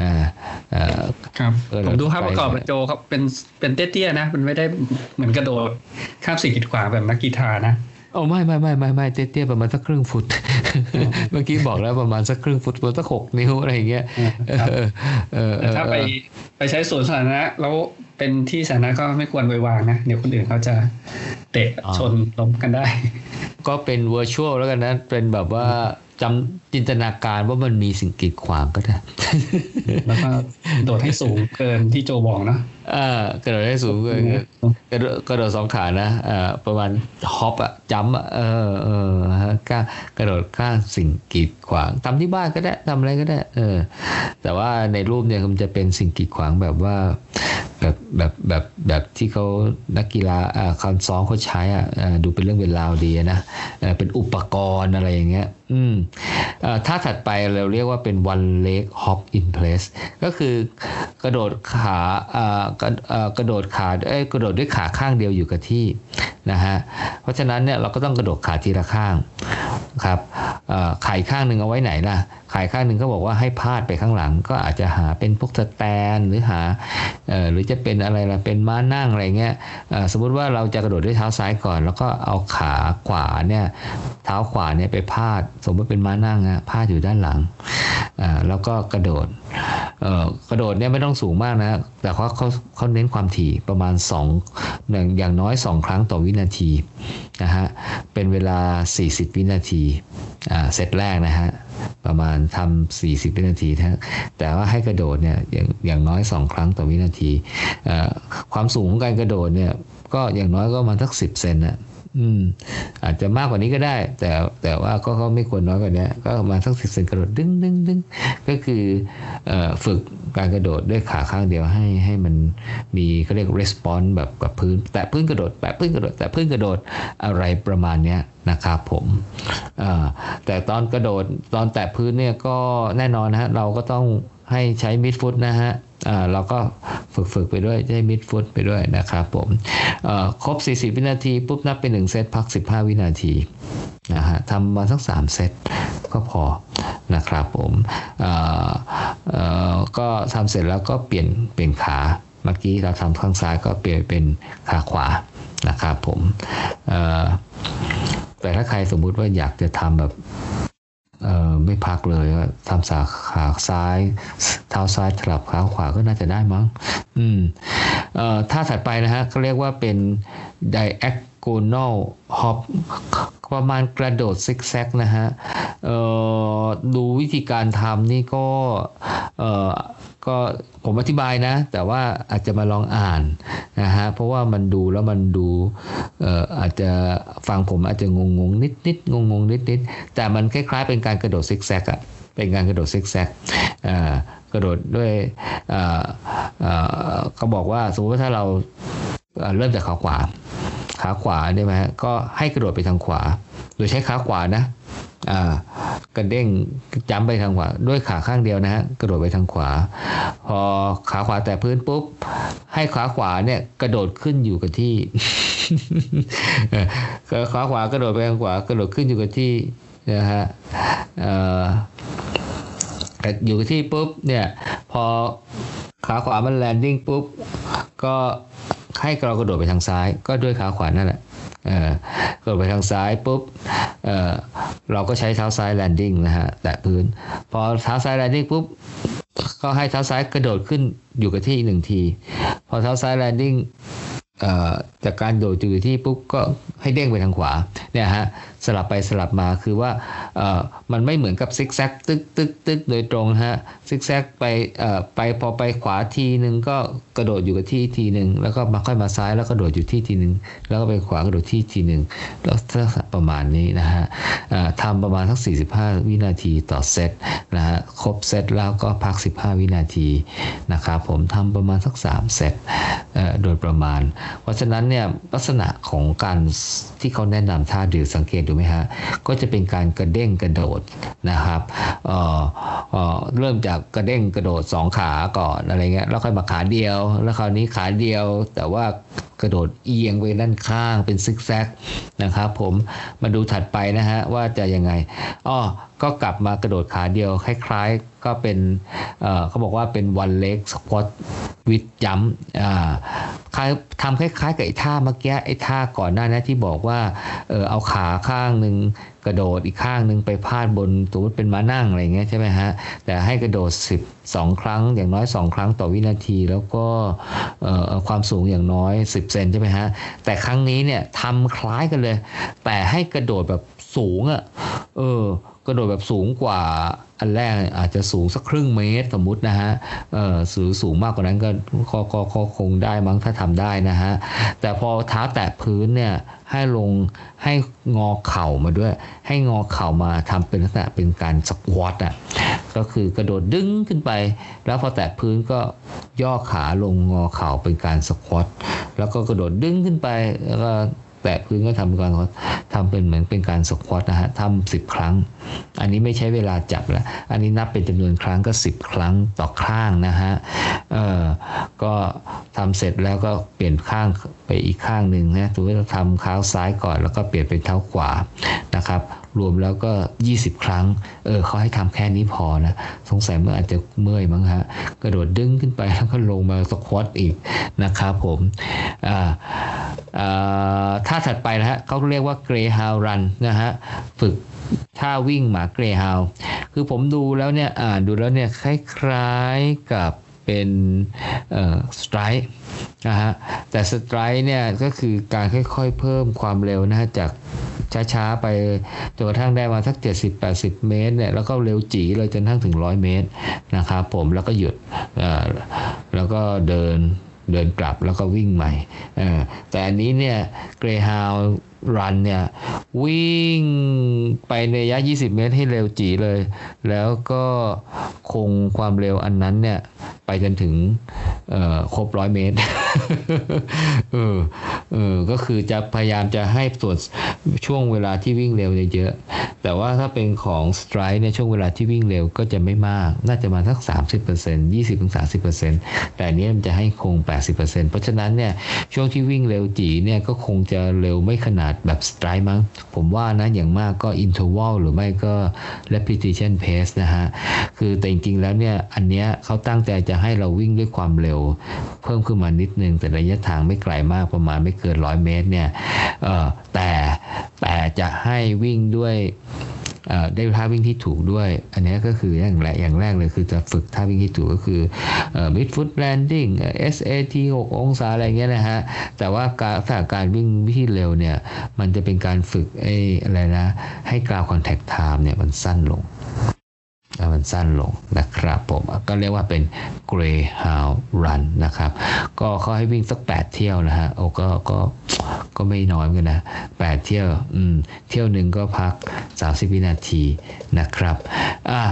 อ่าครับผมดูภาพประกอบโจครับเป็นเป็นเตี้ยๆนะ มันไม่ได้เหมือนกระโดดข้ามสิ่งกีดขวางแบบนักกีฬานะโอ้ไม่ไม่ไม่ไม่ไม่เตี้ยๆประมาณสักครึ่งฟุต เมื่อกี้บอกแล้วประมาณสักครึ่งฟุตประมาณสักหกนิ้วอะไรอย่างเงี้ยแต่ถ้าไปไปใช้สวนสาธารณะแล้วเป็นที่สาธารณะก็ไม่ควรไว้วางนะ เดี๋ยวคนอื่นเขาจะเตะชนล้มกันได้ ก็เป็นเวอร์ชวลแล้วกันนะ เป็นแบบว่า จำจินตนาการว่ามันมีสิ่งกีดขวางก็ได้ แล้วก็โดดให้สูงเกินที่โจบอกเนาะอ่ากระโดดให้สูงเกินกระโดดกระโดดสองขานะอ่าประมาณฮอปอะจัมอะเออเออฮะก้ากระโดดข้ามสิ่งกีดขวางทำที่บ้านก็ได้ทำอะไรก็ได้ เออ แต่ว่าในรูปเนี่ยมันจะเป็นสิ่งกีดขวางแบบว่า แบบแบบแบบแบบที่เขานักกีฬาอ่าซ้อมเขาใช้อะดูเป็นเรื่องเป็นราวดีนะเเป็นอุปกรณ์อะไรอย่างเงี้ยอืมอ่อถ้าถัดไปเราเรียกว่าเป็น one leg hop in place ก็คือกระโดดขากระกระโดดขาเอ้ยกระโดดด้วยขาข้างเดียวอยู่กับที่นะฮะเพราะฉะนั้นเนี่ยเราก็ต้องกระโดดขาทีละข้างครับขาอีกข้างหนึ่งเอาไว้ไหนล่ะขาอีกข้างหนึ่งก็บอกว่าให้พาดไปข้างหลัง ก็อาจจะหาเป็นพวกสแตนหรือหาหรือจะเป็นอะไรล่ะเป็นม้านั่งอะไรเงี้ยสมมุติว่าเราจะกระโดดด้วยเท้าซ้ายก่อน แล้วก็เอาขาขวาเนี่ยเท้าขวาเนี่ยไปพาด สมมติเป็นม้านั่งนะพาดอยู่ด้านหลังแล้วก็กระโดด กระโดดเนี่ยไม่ต้องสูงมากนะ แต่เขาเขาเขาเน้นความถี่ประมาณ2หนึ่งอย่างน้อย 2 ครั้งต่อวินาทีนะฮะ เป็นเวลา 40 วินาทีอ่าเซตแรกนะฮะ ประมาณทำ40 วินาทีนะแต่ว่าให้กระโดดเนี่ยอย่างอย่างน้อย 2 ครั้งต่อวินาที ความสูงของการกระโดดเนี่ยก็อย่างน้อยก็มาสัก 10 เซนนะ อืม อาจจะมากกว่านี้ก็ได้ แต่แต่ว่าก็ก็ไม่ควรน้อยกว่านี้ก็มาสักสิบเซนกระโดดดึงดึงดึงก็คืออฝึกการกระโดดด้วยขาข้างเดียวให้ให้มันมีเขาเรียก response แบบกับพื้น แต่พื้นกระโดดแตะพื้นกระโดดแต่พื้นกระโดดอะไรประมาณเนี้ยนะครับผมแต่ตอนกระโดดตอนแตะพื้นเนี่ยก็แน่นอนนะฮะเราก็ต้องให้ใช้มิดฟุตนะฮะ เราก็ฝึกฝึกไปด้วยใช้มิดฟุตไปด้วยนะครับผมอ่อครบ 40 วินาทีปุ๊บนับเป็น 1 เซตพัก 15 วินาทีนะฮะทำมาสัก 3 เซตก็พอนะครับผมอ่อเอ่อก็ทำเสร็จแล้วก็เปลี่ยนเปลี่ยนขาเมื่อกี้เราทำข้างซ้ายก็เปลี่ยนเป็นขาขวานะครับผมอ่อแต่ถ้าใครสมมุติว่าอยากจะทำแบบ ไม่พักเลยว่าทำสาขาซ้าย เท้าซ้ายสลับขาขวาก็น่าจะได้มั้ง อืมเอ่อท่าถัดไปนะฮะก็เรียกว่าเป็น diagonal hop ประมาณกระโดดซิกแซกนะฮะเอ่อดูวิธีการทำนี่ก็เอ่อ ก็ผมอธิบายนะ แต่ว่าอาจจะมาลองอ่านนะฮะเพราะว่ามันดูแล้วมันดูเอ่ออาจจะฟังผมอาจจะงงงๆนิดนิดงงงๆนิดนิดแต่มันคล้ายๆ เป็นการกระโดดซิกแซกอะเป็นการกระโดดซิกแซกกระโดดด้วยเขาบอกว่าสมมติว่าถ้าเราเริ่มจากขาขวาขาขวาใช่ไหมฮะก็ให้กระโดดไปทางขวา โดยใช้ขาขวานะ กระเด้งจ้ำไปทางขวาด้วยขาข้างเดียวนะฮะกระโดดไปทางขวา พอขาขวาแตะพื้นปุ๊บ ให้ขาขวาเนี่ยกระโดดขึ้นอยู่กับที่ขาขวากระโดดไปทางขวากระโดดขึ้นอยู่กับที่นะฮะอยู่กับที่ปุ๊บเนี่ยพอขาขวามัน landing ปุ๊บก็ให้เรากระโดดไปทางซ้าย ก็ด้วยขาขวานั่นแหละ กระโดดไปทางซ้ายปุ๊บเเราก็ใช้เท้าซ้าย landing นะฮะแตะพื้น พอเท้าซ้าย landing ปุ๊บก็ให้เท้าซ้ายกระโดดขึ้นอยู่กับที่หนึ่งที พอเท้าซ้าย landing จากการโดดอยู่ที่ปุ๊บก็ให้เด้งไปทางขวาเนี่ยฮะ สลับไปสลับมาคือว่าเออมันไม่เหมือนกับซิกแซกตึกตึกตึกโดยตรงฮะซิกแซกไปเออไปพอไปขวาทีหนึ่งก็กระโดดอยู่กับที่ทีหนึ่งแล้วก็มาค่อยมาซ้ายแล้วก็โดดอยู่ที่ทีหนึ่งแล้วก็ไปขวากระโดดที่ทีหนึ่งแล้วลักษณะประมาณนี้นะฮะทำประมาณสัก 45 วินาทีต่อเซตนะฮะครบเซตแล้วก็พัก 15 วินาทีนะครับผมทำประมาณสัก 3 เซตโดยประมาณ เพราะฉะนั้นเนี่ยลักษณะของการที่เขาแนะนำท่าดื่สังเกตดูไหมฮะก็จะเป็นการกระเด้งกระโดดนะครับเอ่อเอ่อเริ่มจากกระเด้งกระโดดสองขาก่อนอะไรเงี้ยแล้วค่อยมาขาเดียว แล้วคราวนี้ขาเดียว แต่ว่ากระโดดเอียงไปด้านข้างเป็นซิกแซกนะครับผมมาดูถัดไปนะฮะว่าจะยังไงอ้อ ก็กลับมากระโดดขาเดียวคล้ายๆ ก็เป็นเเขาบอกว่าเป็น one leg squat with jump ทำคล้ายๆ กับไอ้ท่าเมื่อกี้ไอ้ท่าก่อนหน้านี้ที่บอกว่าเออเอาขาข้างหนึ่งกระโดดอีกข้างหนึ่งไปพาดบนสมมติเป็นม้านั่งอะไรเงี้ยใช่ไหมฮะ แต่ให้กระโดด 10 2 ครั้งอย่างน้อย 2 ครั้งต่อวินาที แล้วก็เออความสูงอย่างน้อย 10 เซนใช่ไหมฮะ แต่ครั้งนี้เนี่ยทำคล้ายกันเลย แต่ให้กระโดดแบบ สูงอะ่ะ เออ กระโดดแบบสูงกว่าอันแรกอาจจะสูงสักครึ่งเมตรสมมุตินะฮะ เออสูงสูงมากกว่านั้นก็ก็ก็ก็คงได้มั้งถ้าทำได้นะฮะ แต่พอเท้าแตะพื้นเนี่ยให้ลงให้งอเข่ามาด้วย ให้งอเข่ามาทำเป็นลักษณะเป็นการสควอตอะก็คือกระโดดดึงขึ้นไป แล้วพอแตะพื้นก็ย่อขาลงงอเข่าเป็นการสควอตแล้วก็กระโดดดึงขึ้นไปแล้วก็ แตะพื้นก็ทำการทำเป็นเหมือนเป็นการสควอตนะฮะทำสิบครั้ง อันนี้ไม่ใช้เวลาจับแล้วอันนี้นับเป็นจำนวนครั้งก็สิบครั้งต่อข้างนะฮะเออก็ทำเสร็จแล้วก็เปลี่ยนข้างไปอีกข้างหนึ่งนะถือว่าเราทำเท้าซ้ายก่อนแล้วก็เปลี่ยนเป็นเท้าขวานะครับ รวมแล้วก็ 20 ครั้ง เออเขาให้ทำแค่นี้พอนะ สงสัยเมื่ออาจจะเมื่อยมั้งฮะ กระโดดดึงขึ้นไปแล้วก็ลงมา squat อีกนะครับผม อ่าท่าถัดไปนะฮะเขาเรียกว่า greyhound run นะฮะ ฝึกท่าวิ่งหมา greyhound คือผมดูแล้วเนี่ย อ่านดูแล้วเนี่ยคล้ายๆกับ เป็น stride นะฮะแต่ stride เนี่ยก็คือการค่อยๆเพิ่มความเร็วนะฮะจากช้าๆไปจนกระทั่งได้มาสัก 70-80 เมตรเนี่ยแล้วก็เร็วจีเลยจนทั้งถึง 100 เมตรนะครับผมแล้วก็หยุดแล้วก็เดินเดินกลับแล้วก็วิ่งใหม่แต่อันนี้เนี่ยเกรฮาว รันเนี่ย วิ่งไปในระยะ 20 เมตรให้เร็วจีเลย แล้วก็คงความเร็วอันนั้นเนี่ย ไปจนถึงครบร้อยเมตรเออเออก็คือจะพยายามจะให้ส่วนช่วงเวลาที่วิ่งเร็วเยอะ แต่ว่าถ้าเป็นของ stride เนี่ยช่วงเวลาที่วิ่งเร็วก็จะไม่มาก น่าจะมาสัก 30% 20-30%แต่อันนี้มันจะให้คง 80%เพราะฉะนั้นเนี่ยช่วงที่วิ่งเร็วจี๋เนี่ยก็คงจะเร็วไม่ขนาดแบบ stride มั้ง ผมว่านะอย่างมากก็ interval หรือไม่ก็ repetition pace นะฮะ คือแต่จริงๆแล้วเนี่ย อันเนี้ยเขาตั้งใจจะให้เราวิ่งด้วยความเร็ว เพิ่มขึ้นมานิดนึง แต่ระยะทางไม่ไกลมากประมาณไม่เกินร้อยเมตรเนี่ยแต่แต่จะให้วิ่งด้วย ได้ท่าวิ่งที่ถูกด้วย อันนี้ก็คืออย่างแรกอย่างแรกเลยคือจะฝึกท่าวิ่งที่ถูกก็คือ mid foot landing SAT 6 องศาอะไรเงี้ยนะฮะ แต่ว่าการถ้าการวิ่งที่เร็วเนี่ย มันจะเป็นการฝึกไอ้อะไรนะ ให้กราวคอนแทคไทม์เนี่ยมันสั้นลง มันสั้นลงนะครับผมก็เรียกว่าเป็น Greyhound Run นะครับ ก็เขาให้วิ่งสัก 8 เที่ยวนะฮะโอ้ก็ก็ก็ไม่น้อยเหมือนกันนะ 8 เที่ยวอืมเที่ยวหนึ่งก็พัก 30 วินาทีนะครับอ่า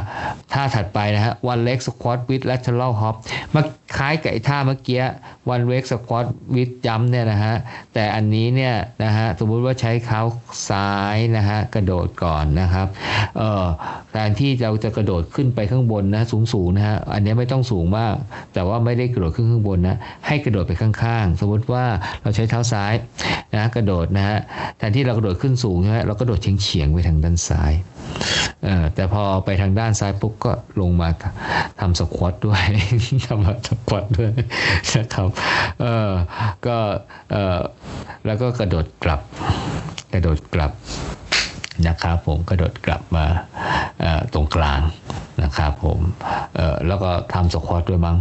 ท่าถัดไปนะฮะ one leg squat with lateral hop มาคล้ายกับไอ้ท่าเมื่อกี้ one leg squat with jump เนี่ยนะฮะ แต่อันนี้เนี่ยนะฮะสมมุติว่าใช้เท้าซ้ายนะฮะกระโดดก่อนนะครับเอ่อแทนที่เราจะกระโดดโดดขึ้นไปข้างบนนะสูงๆนะฮะอันนี้ไม่ต้องสูงมาก แต่ว่าไม่ได้กระโดดขึ้นข้างบนนะให้กระโดดไปข้างๆ สมมติว่าเราใช้เท้าซ้ายนะกระโดดนะฮะแทนที่เรากระโดดขึ้นสูงใช่ไหมเราก็โดดเฉียงๆไปทางด้านซ้ายแต่พอไปทางด้านซ้ายปุ๊บก็ลงมาทำสควอตด้วยทำสควอตด้วยนะครับเออก็เออแล้วก็กระโดดกลับกระโดดกลับ นะครับผมกระโดดกลับมาตรงกลางนะครับผมแล้วก็ทำสควอตด้วยมั้ง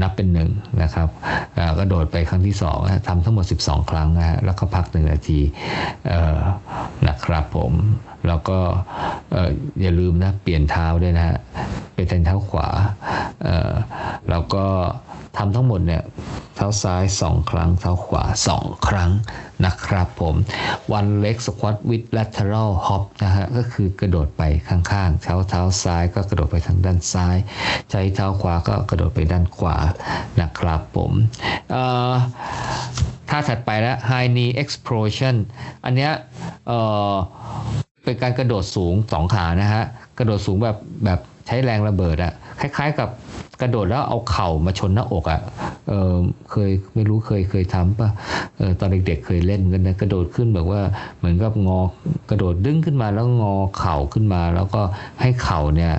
นับเป็นหนึ่งนะครับกระโดดไปครั้งที่สองทำทั้งหมด 12 ครั้งนะฮะแล้วก็พักหนึ่งนาทีนะครับผม แล้วก็อย่าลืมนะเปลี่ยนเท้าด้วยนะฮะเป็นเท้าขวาแล้วก็ทำทั้งหมดเนี่ยเท้าซ้าย 2 ครั้ง เท้าขวา 2 ครั้งนะครับผม one leg squat with lateral hop นะฮะก็คือกระโดดไปข้างๆ เท้าเท้าซ้ายก็กระโดดไปทางด้านซ้าย ใช้เท้าขวาก็กระโดดไปด้านขวานะครับผมท่าถัดไปแล้ว high knee explosion อันเนี้ย เป็นการกระโดดสูงสองขานะฮะกระโดดสูงแบบแบบใช้แรงระเบิดอะคล้าย ๆ กับกระโดดแล้วเอาเข่ามาชนหน้าอกอะ่ะเออเคยไม่รู้เคยเคยทำป่ะเออตอนเด็กๆเคยเล่นกันนะกระโดดขึ้นแบบว่าเหมือนกับงอกระโดดดึงขึ้นมาแล้วงอเข่าขึ้นมา แล้วก็ให้เข่าเนี่ย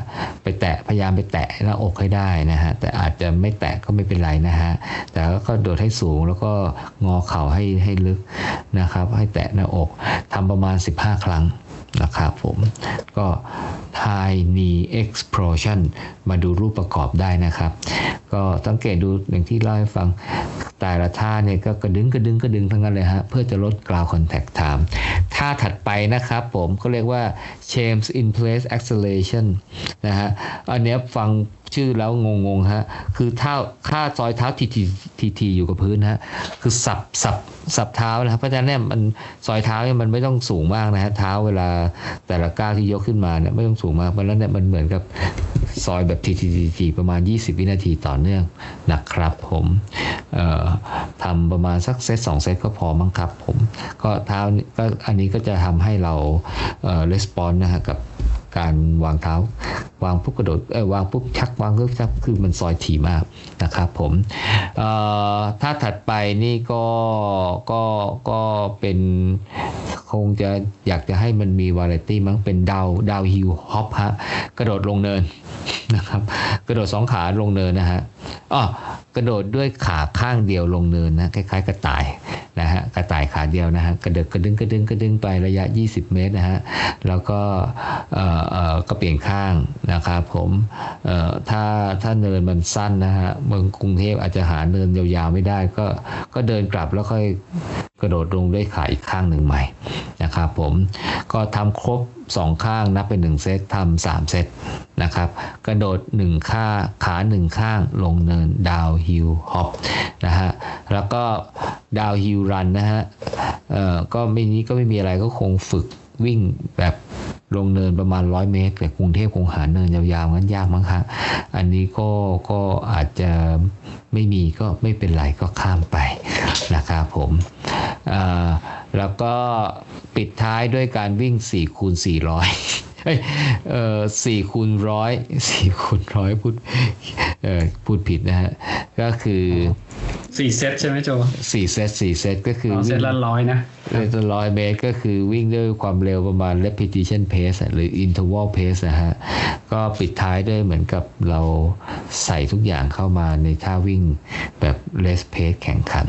ไปแตะพยายามไปแตะหน้าอกให้ได้นะฮะแต่อาจจะไม่แตะก็ไม่เป็นไรนะฮะแต่ก็โดดให้สูงแล้วก็งอเข่าให้ให้ลึกนะครับ ให้แตะหน้าอกทำประมาณ 15 ครั้ง นะครับผมก็ high knee explosion มาดูรูปประกอบได้นะครับ ก็สังเกตดูอย่างที่เล่าให้ฟังแต่ละท่าเนี่ยก็กระดึงกระดึงกระดึงทั้งนั้นเลยฮะเพื่อจะลดกราวคอนแทคไทม์ท่าถัดไปนะครับผมก็เรียกว่า change in place acceleration นะฮะอันนี้ฟังชื่อแล้วงงๆฮะ คือเท้าค่าซอยเท้าทีทีทีทีอยู่กับพื้นฮะ คือสับสับสับเท้านะครับเพราะฉะนั้นเนี่ยมันซอยเท้าเนี่ยมันไม่ต้องสูงมากนะฮะเท้าเวลาแต่ละก้าวที่ยกขึ้นมาเนี่ยไม่ต้องสูงมากเพราะฉะนั้นเนี่ยมันเหมือนกับซอยแบบทีทีทีทีประมาณ 20 วินาทีต่อเนื่องนะครับ ผมเอ่อทำประมาณสักเซตสองเซตก็พอมั้งครับ ผมก็เท้าก็อันนี้ก็จะทำให้เราเอ่อレスปอนนะฮะกับ การวางเท้า วางปุ๊บกระโดดเออวางปุ๊บชักวางปุ๊บชักคือมันซอยถี่มากนะครับผมท่าถัดไปนี่ก็ก็ก็เป็นคงจะอยากจะให้มันมีวาไรตี้มั้งเป็น down downhill hop ฮะกระโดดลงเนิน นะครับ กระโดดสองขาลงเนินนะฮะอ๋อกระโดดด้วยขาข้างเดียวลงเนินนะคล้ายๆ กระต่ายนะฮะกระต่ายขาเดียวนะฮะกระเดกกระดึงกระดึงกระดึงไประยะ 20 เมตรนะฮะแล้วก็เอ่อเอ่อก็เปลี่ยนข้างนะครับผมเอ่อถ้าถ้าเนินมันสั้นนะฮะเมืองกรุงเทพอาจจะหาเนินยาวๆไม่ได้ก็ก็เดินกลับแล้วค่อยกระโดดลงด้วยขาอีกข้างหนึ่งใหม่นะครับผมก็ทำครบ สองข้างนับเป็นหนึ่งเซตทำสามเซตนะครับกระโดดหนึ่งข้าขาหนึ่งข้างลงเนินดาวฮิลฮอปนะฮะแล้วก็ดาวฮิลรันนะฮะเอ่อก็ไม่นี้ก็ไม่มีอะไรก็คงฝึก วิ่งแบบลงเนินประมาณ 100 เมตรแต่กรุงเทพคงหาเนินยาวๆงั้นยากมั้งคะอันนี้ก็ก็อาจจะไม่มีก็ไม่เป็นไรก็ข้ามไปนะครับผมแล้วก็ปิดท้ายด้วยการวิ่ง4คูณ400 เอ้ยเอ่อสี่คูณร้อยสี่คูณร้อยพูดเอ่อพูดผิดนะฮะ ก็คือสี่เซตใช่ไหมโจสี่เซตสี่เซตก็คืออ๋อเซตละร้อยนะเซตร้อยเมตรก็คือวิ่งด้วยความเร็วประมาณ repetition pace อะหรือ interval pace นะฮะ ก็ปิดท้ายด้วยเหมือนกับเราใส่ทุกอย่างเข้ามาในท่าวิ่งแบบ race pace แข่งขัน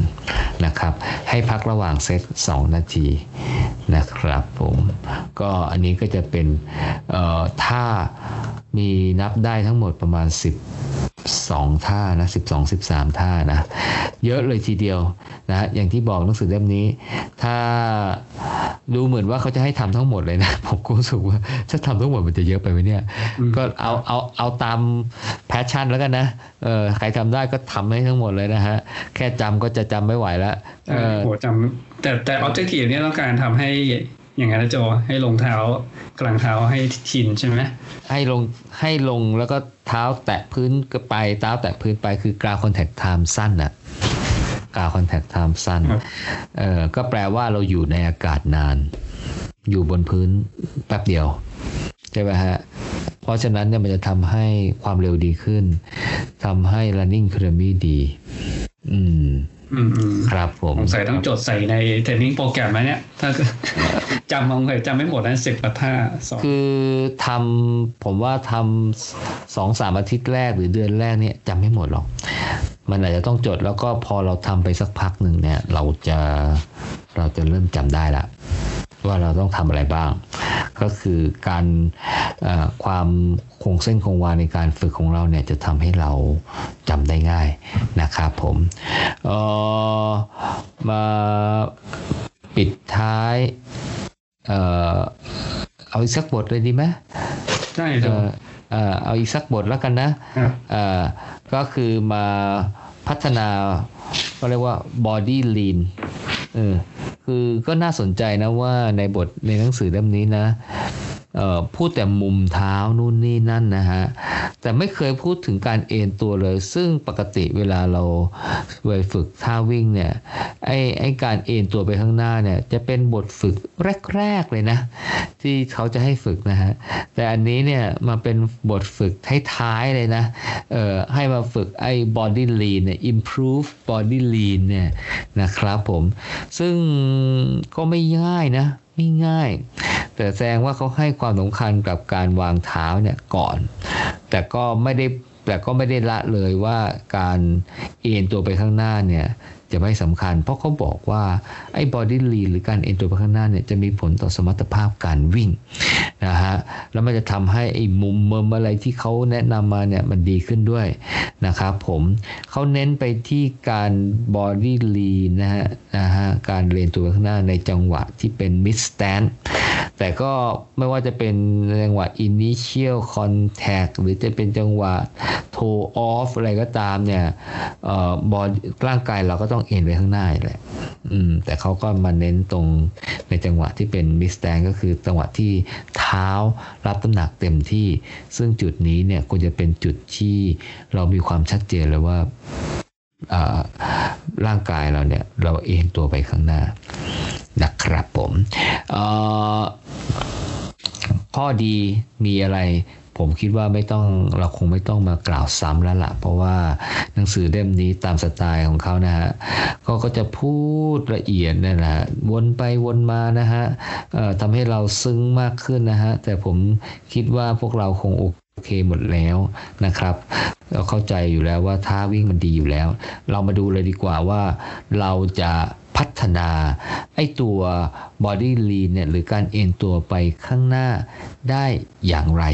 นะครับ ให้พักระหว่างเซต2 นาทีนะครับผม ก็อันนี้ก็จะเป็นเอ่อท่ามีนับได้ทั้งหมดประมาณ 12 ท่านะ12 13 ท่านะ เยอะเลยทีเดียวนะอย่างที่บอกหนังสือเล่มนี้ ถ้าดูเหมือนว่าเขาจะให้ทำทั้งหมดเลยนะผมก็รู้สึกว่าถ้าทำทั้งหมดมันจะเยอะไปไหมเนี่ยอืมก็เอาเอาเอาตามแพชชั่นแล้วกันนะเออใครทำได้ก็ทำให้ทั้งหมดเลยนะฮะ แค่จำก็จะจำไม่ไหวแล้วเออโหจำแต่แต่ objective เนี่ยต้องการทำให้ อย่างนั้นนะโจให้ลงเท้ากลางเท้าให้ชินใช่ไหมให้ลงให้ลงแล้วก็เท้าแตะพื้นก็ไปเท้าแตะพื้นไปคือ ground contact time สั้นอะ ground contact time สั้นครับเออก็แปลว่าเราอยู่ในอากาศนาน อยู่บนพื้นแป๊บเดียวใช่ไหมฮะ เพราะฉะนั้นเนี่ยมันจะทำให้ความเร็วดีขึ้นทำให้ running economy ดี อืมอืมอืม ครับผมสงสัยต้องจดใส่ในเทรนนิ่งโปรแกรมไหมเนี่ย ถ้าจำมองเคยจำไม่หมดนะสิบกว่าท่าสองคือทำผมว่าทำสองสามอาทิตย์แรกหรือเดือนแรกเนี่ยจำไม่หมดหรอก มันอาจจะต้องจดแล้วก็พอเราทำไปสักพักหนึ่งเนี่ย เราจะเราจะเริ่มจำได้ละ ว่าเราต้องทำอะไรบ้าง ก็คือการเอ่อความคงเส้นคงวาในการฝึกของเราเนี่ยจะทำให้เราจำได้ง่ายนะครับผมเอ่อมาปิดท้ายเอ่อเอาอีกสักบทเลยดีไหมใช่โจเอ่อเอ่อเอาอีกสักบทแล้วกันนะครับเอ่อก็คือมาพัฒนาก็เรียกว่า body lean เออคือก็น่าสนใจนะว่าในบทในหนังสือเล่มนี้นะพูดแต่มุมเท้านู่นนี่นั่นนะฮะแต่ไม่เคยพูดถึงการเอนตัวเลย ซึ่งปกติเวลาเราไปฝึกท่าวิ่งเนี่ยไอไอการเอนตัวไปข้างหน้าเนี่ยจะเป็นบทฝึกแรกๆเลยนะ ที่เขาจะให้ฝึกนะฮะแต่อันนี้เนี่ยมาเป็นบทฝึกท้ายๆเลยนะเอ่อให้มาฝึกไอ้ body lean เนี่ย improve body lean เนี่ยนะครับผม ซึ่งก็ไม่ง่ายนะ ง่ายแต่แสดงว่าเขาให้ความสำคัญกับการวางเท้าเนี่ยก่อน แต่ก็ไม่ได้แต่ก็ไม่ได้ละเลยว่าการเอ็นตัวไปข้างหน้าเนี่ย จะไม่สำคัญ เพราะเขาบอกว่าไอ้ body lean หรือการเอ็นตัวไปข้างหน้าเนี่ยจะมีผลต่อสมรรถภาพการวิ่งนะฮะแล้วมันจะทำให้ไอ้มุมเมมอะไรที่เขาแนะนำมาเนี่ยมันดีขึ้นด้วยนะครับผมเขาเน้นไปที่การ body lean นะฮะนะฮะการเรียนตัวไปข้างหน้าในจังหวะที่เป็น mid stand แต่ก็ไม่ว่าจะเป็นจังหวะ initial contact หรือจะเป็นจังหวะ toe off อะไรก็ตามเนี่ยบอลร่างกายเราก็ต้องเอ็นไปข้างหน้าแหละ อืม แต่เขาก็มาเน้นตรงในจังหวะที่เป็น mid stand ก็คือจังหวะที่เท้ารับน้ำหนักเต็มที่ ซึ่งจุดนี้เนี่ยควรจะเป็นจุดที่เรามีความชัดเจนเลยว่าร่างกายเราเนี่ย เราเอ็นตัวไปข้างหน้านะครับผมข้อดีมีอะไร ผมคิดว่าไม่ต้องเราคงไม่ต้องมากล่าวซ้ำแล้วละ่ะ เพราะว่าหนังสือเล่มนี้ตามสไตล์ของเขานะฮะเขาก็จะพูดละเอียดนะฮะวนไปวนมานะฮะทำให้เราซึ้งมากขึ้นนะฮะแต่ผมคิดว่าพวกเราคงโอเคหมดแล้วนะครับ เราเข้าใจอยู่แล้วว่าท่าวิ่งมันดีอยู่แล้ว เรามาดูเลยดีกว่าว่าเราจะ พัฒนาไอตัว body lean เนี่ยหรือการเอ็นตัวไปข้างหน้าได้อย่างไร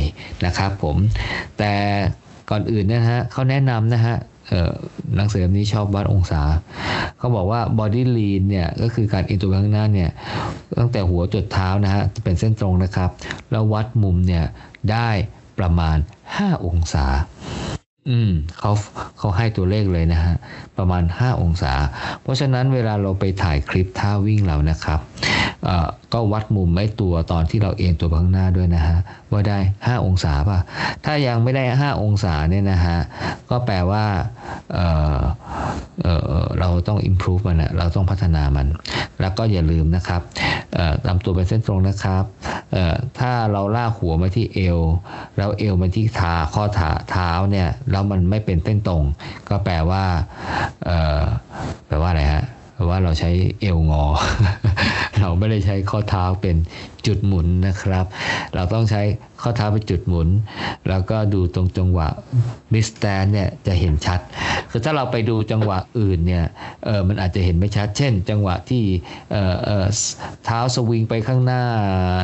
นะครับผมแต่ก่อนอื่นนะฮะเขาแนะนำนะฮะหนังสือเล่มนี้ชอบวัดองศา เขาบอกว่า body lean เนี่ยก็คือการเอ็นตัวไปข้างหน้าเนี่ยตั้งแต่หัวจดเท้านะฮะเป็นเส้นตรงนะครับ แล้ววัดมุมเนี่ยได้ประมาณ 5 องศา อืมเขาเขาให้ตัวเลขเลยนะฮะ ประมาณ 5 องศา เพราะฉะนั้นเวลาเราไปถ่ายคลิปท่าวิ่งเรานะครับ ก็วัดมุมไอ้ตัวตอนที่เราเอ็นตัวข้างหน้าด้วยนะฮะว่าได้ 5 องศาป่ะ ถ้ายังไม่ได้ 5 องศาเนี่ยนะฮะก็แปลว่าเเเราต้อง improve มันนะเราต้องพัฒนามัน แล้วก็อย่าลืมนะครับลำตัวเป็นเส้นตรงนะครับถ้าเราลากหัวมาที่เอว แล้วเอวมาที่ขาข้อเท้าเนี่ยแล้วมันไม่เป็นเส้นตรง ก็แปลว่าแปลว่าอะไรฮะ ว่าเราใช้เอวงอ เราไม่ได้ใช้ข้อเท้าเป็น จุดหมุนนะครับ เราต้องใช้ข้อเท้าเป็นจุดหมุน แล้วก็ดูตรงจังหวะมิสแตนเนี่ยจะเห็นชัด คือถ้าเราไปดูจังหวะอื่นเนี่ยเออมันอาจจะเห็นไม่ชัด เช่น จังหวะที่เออเออเท้าสวิงไปข้างหน้า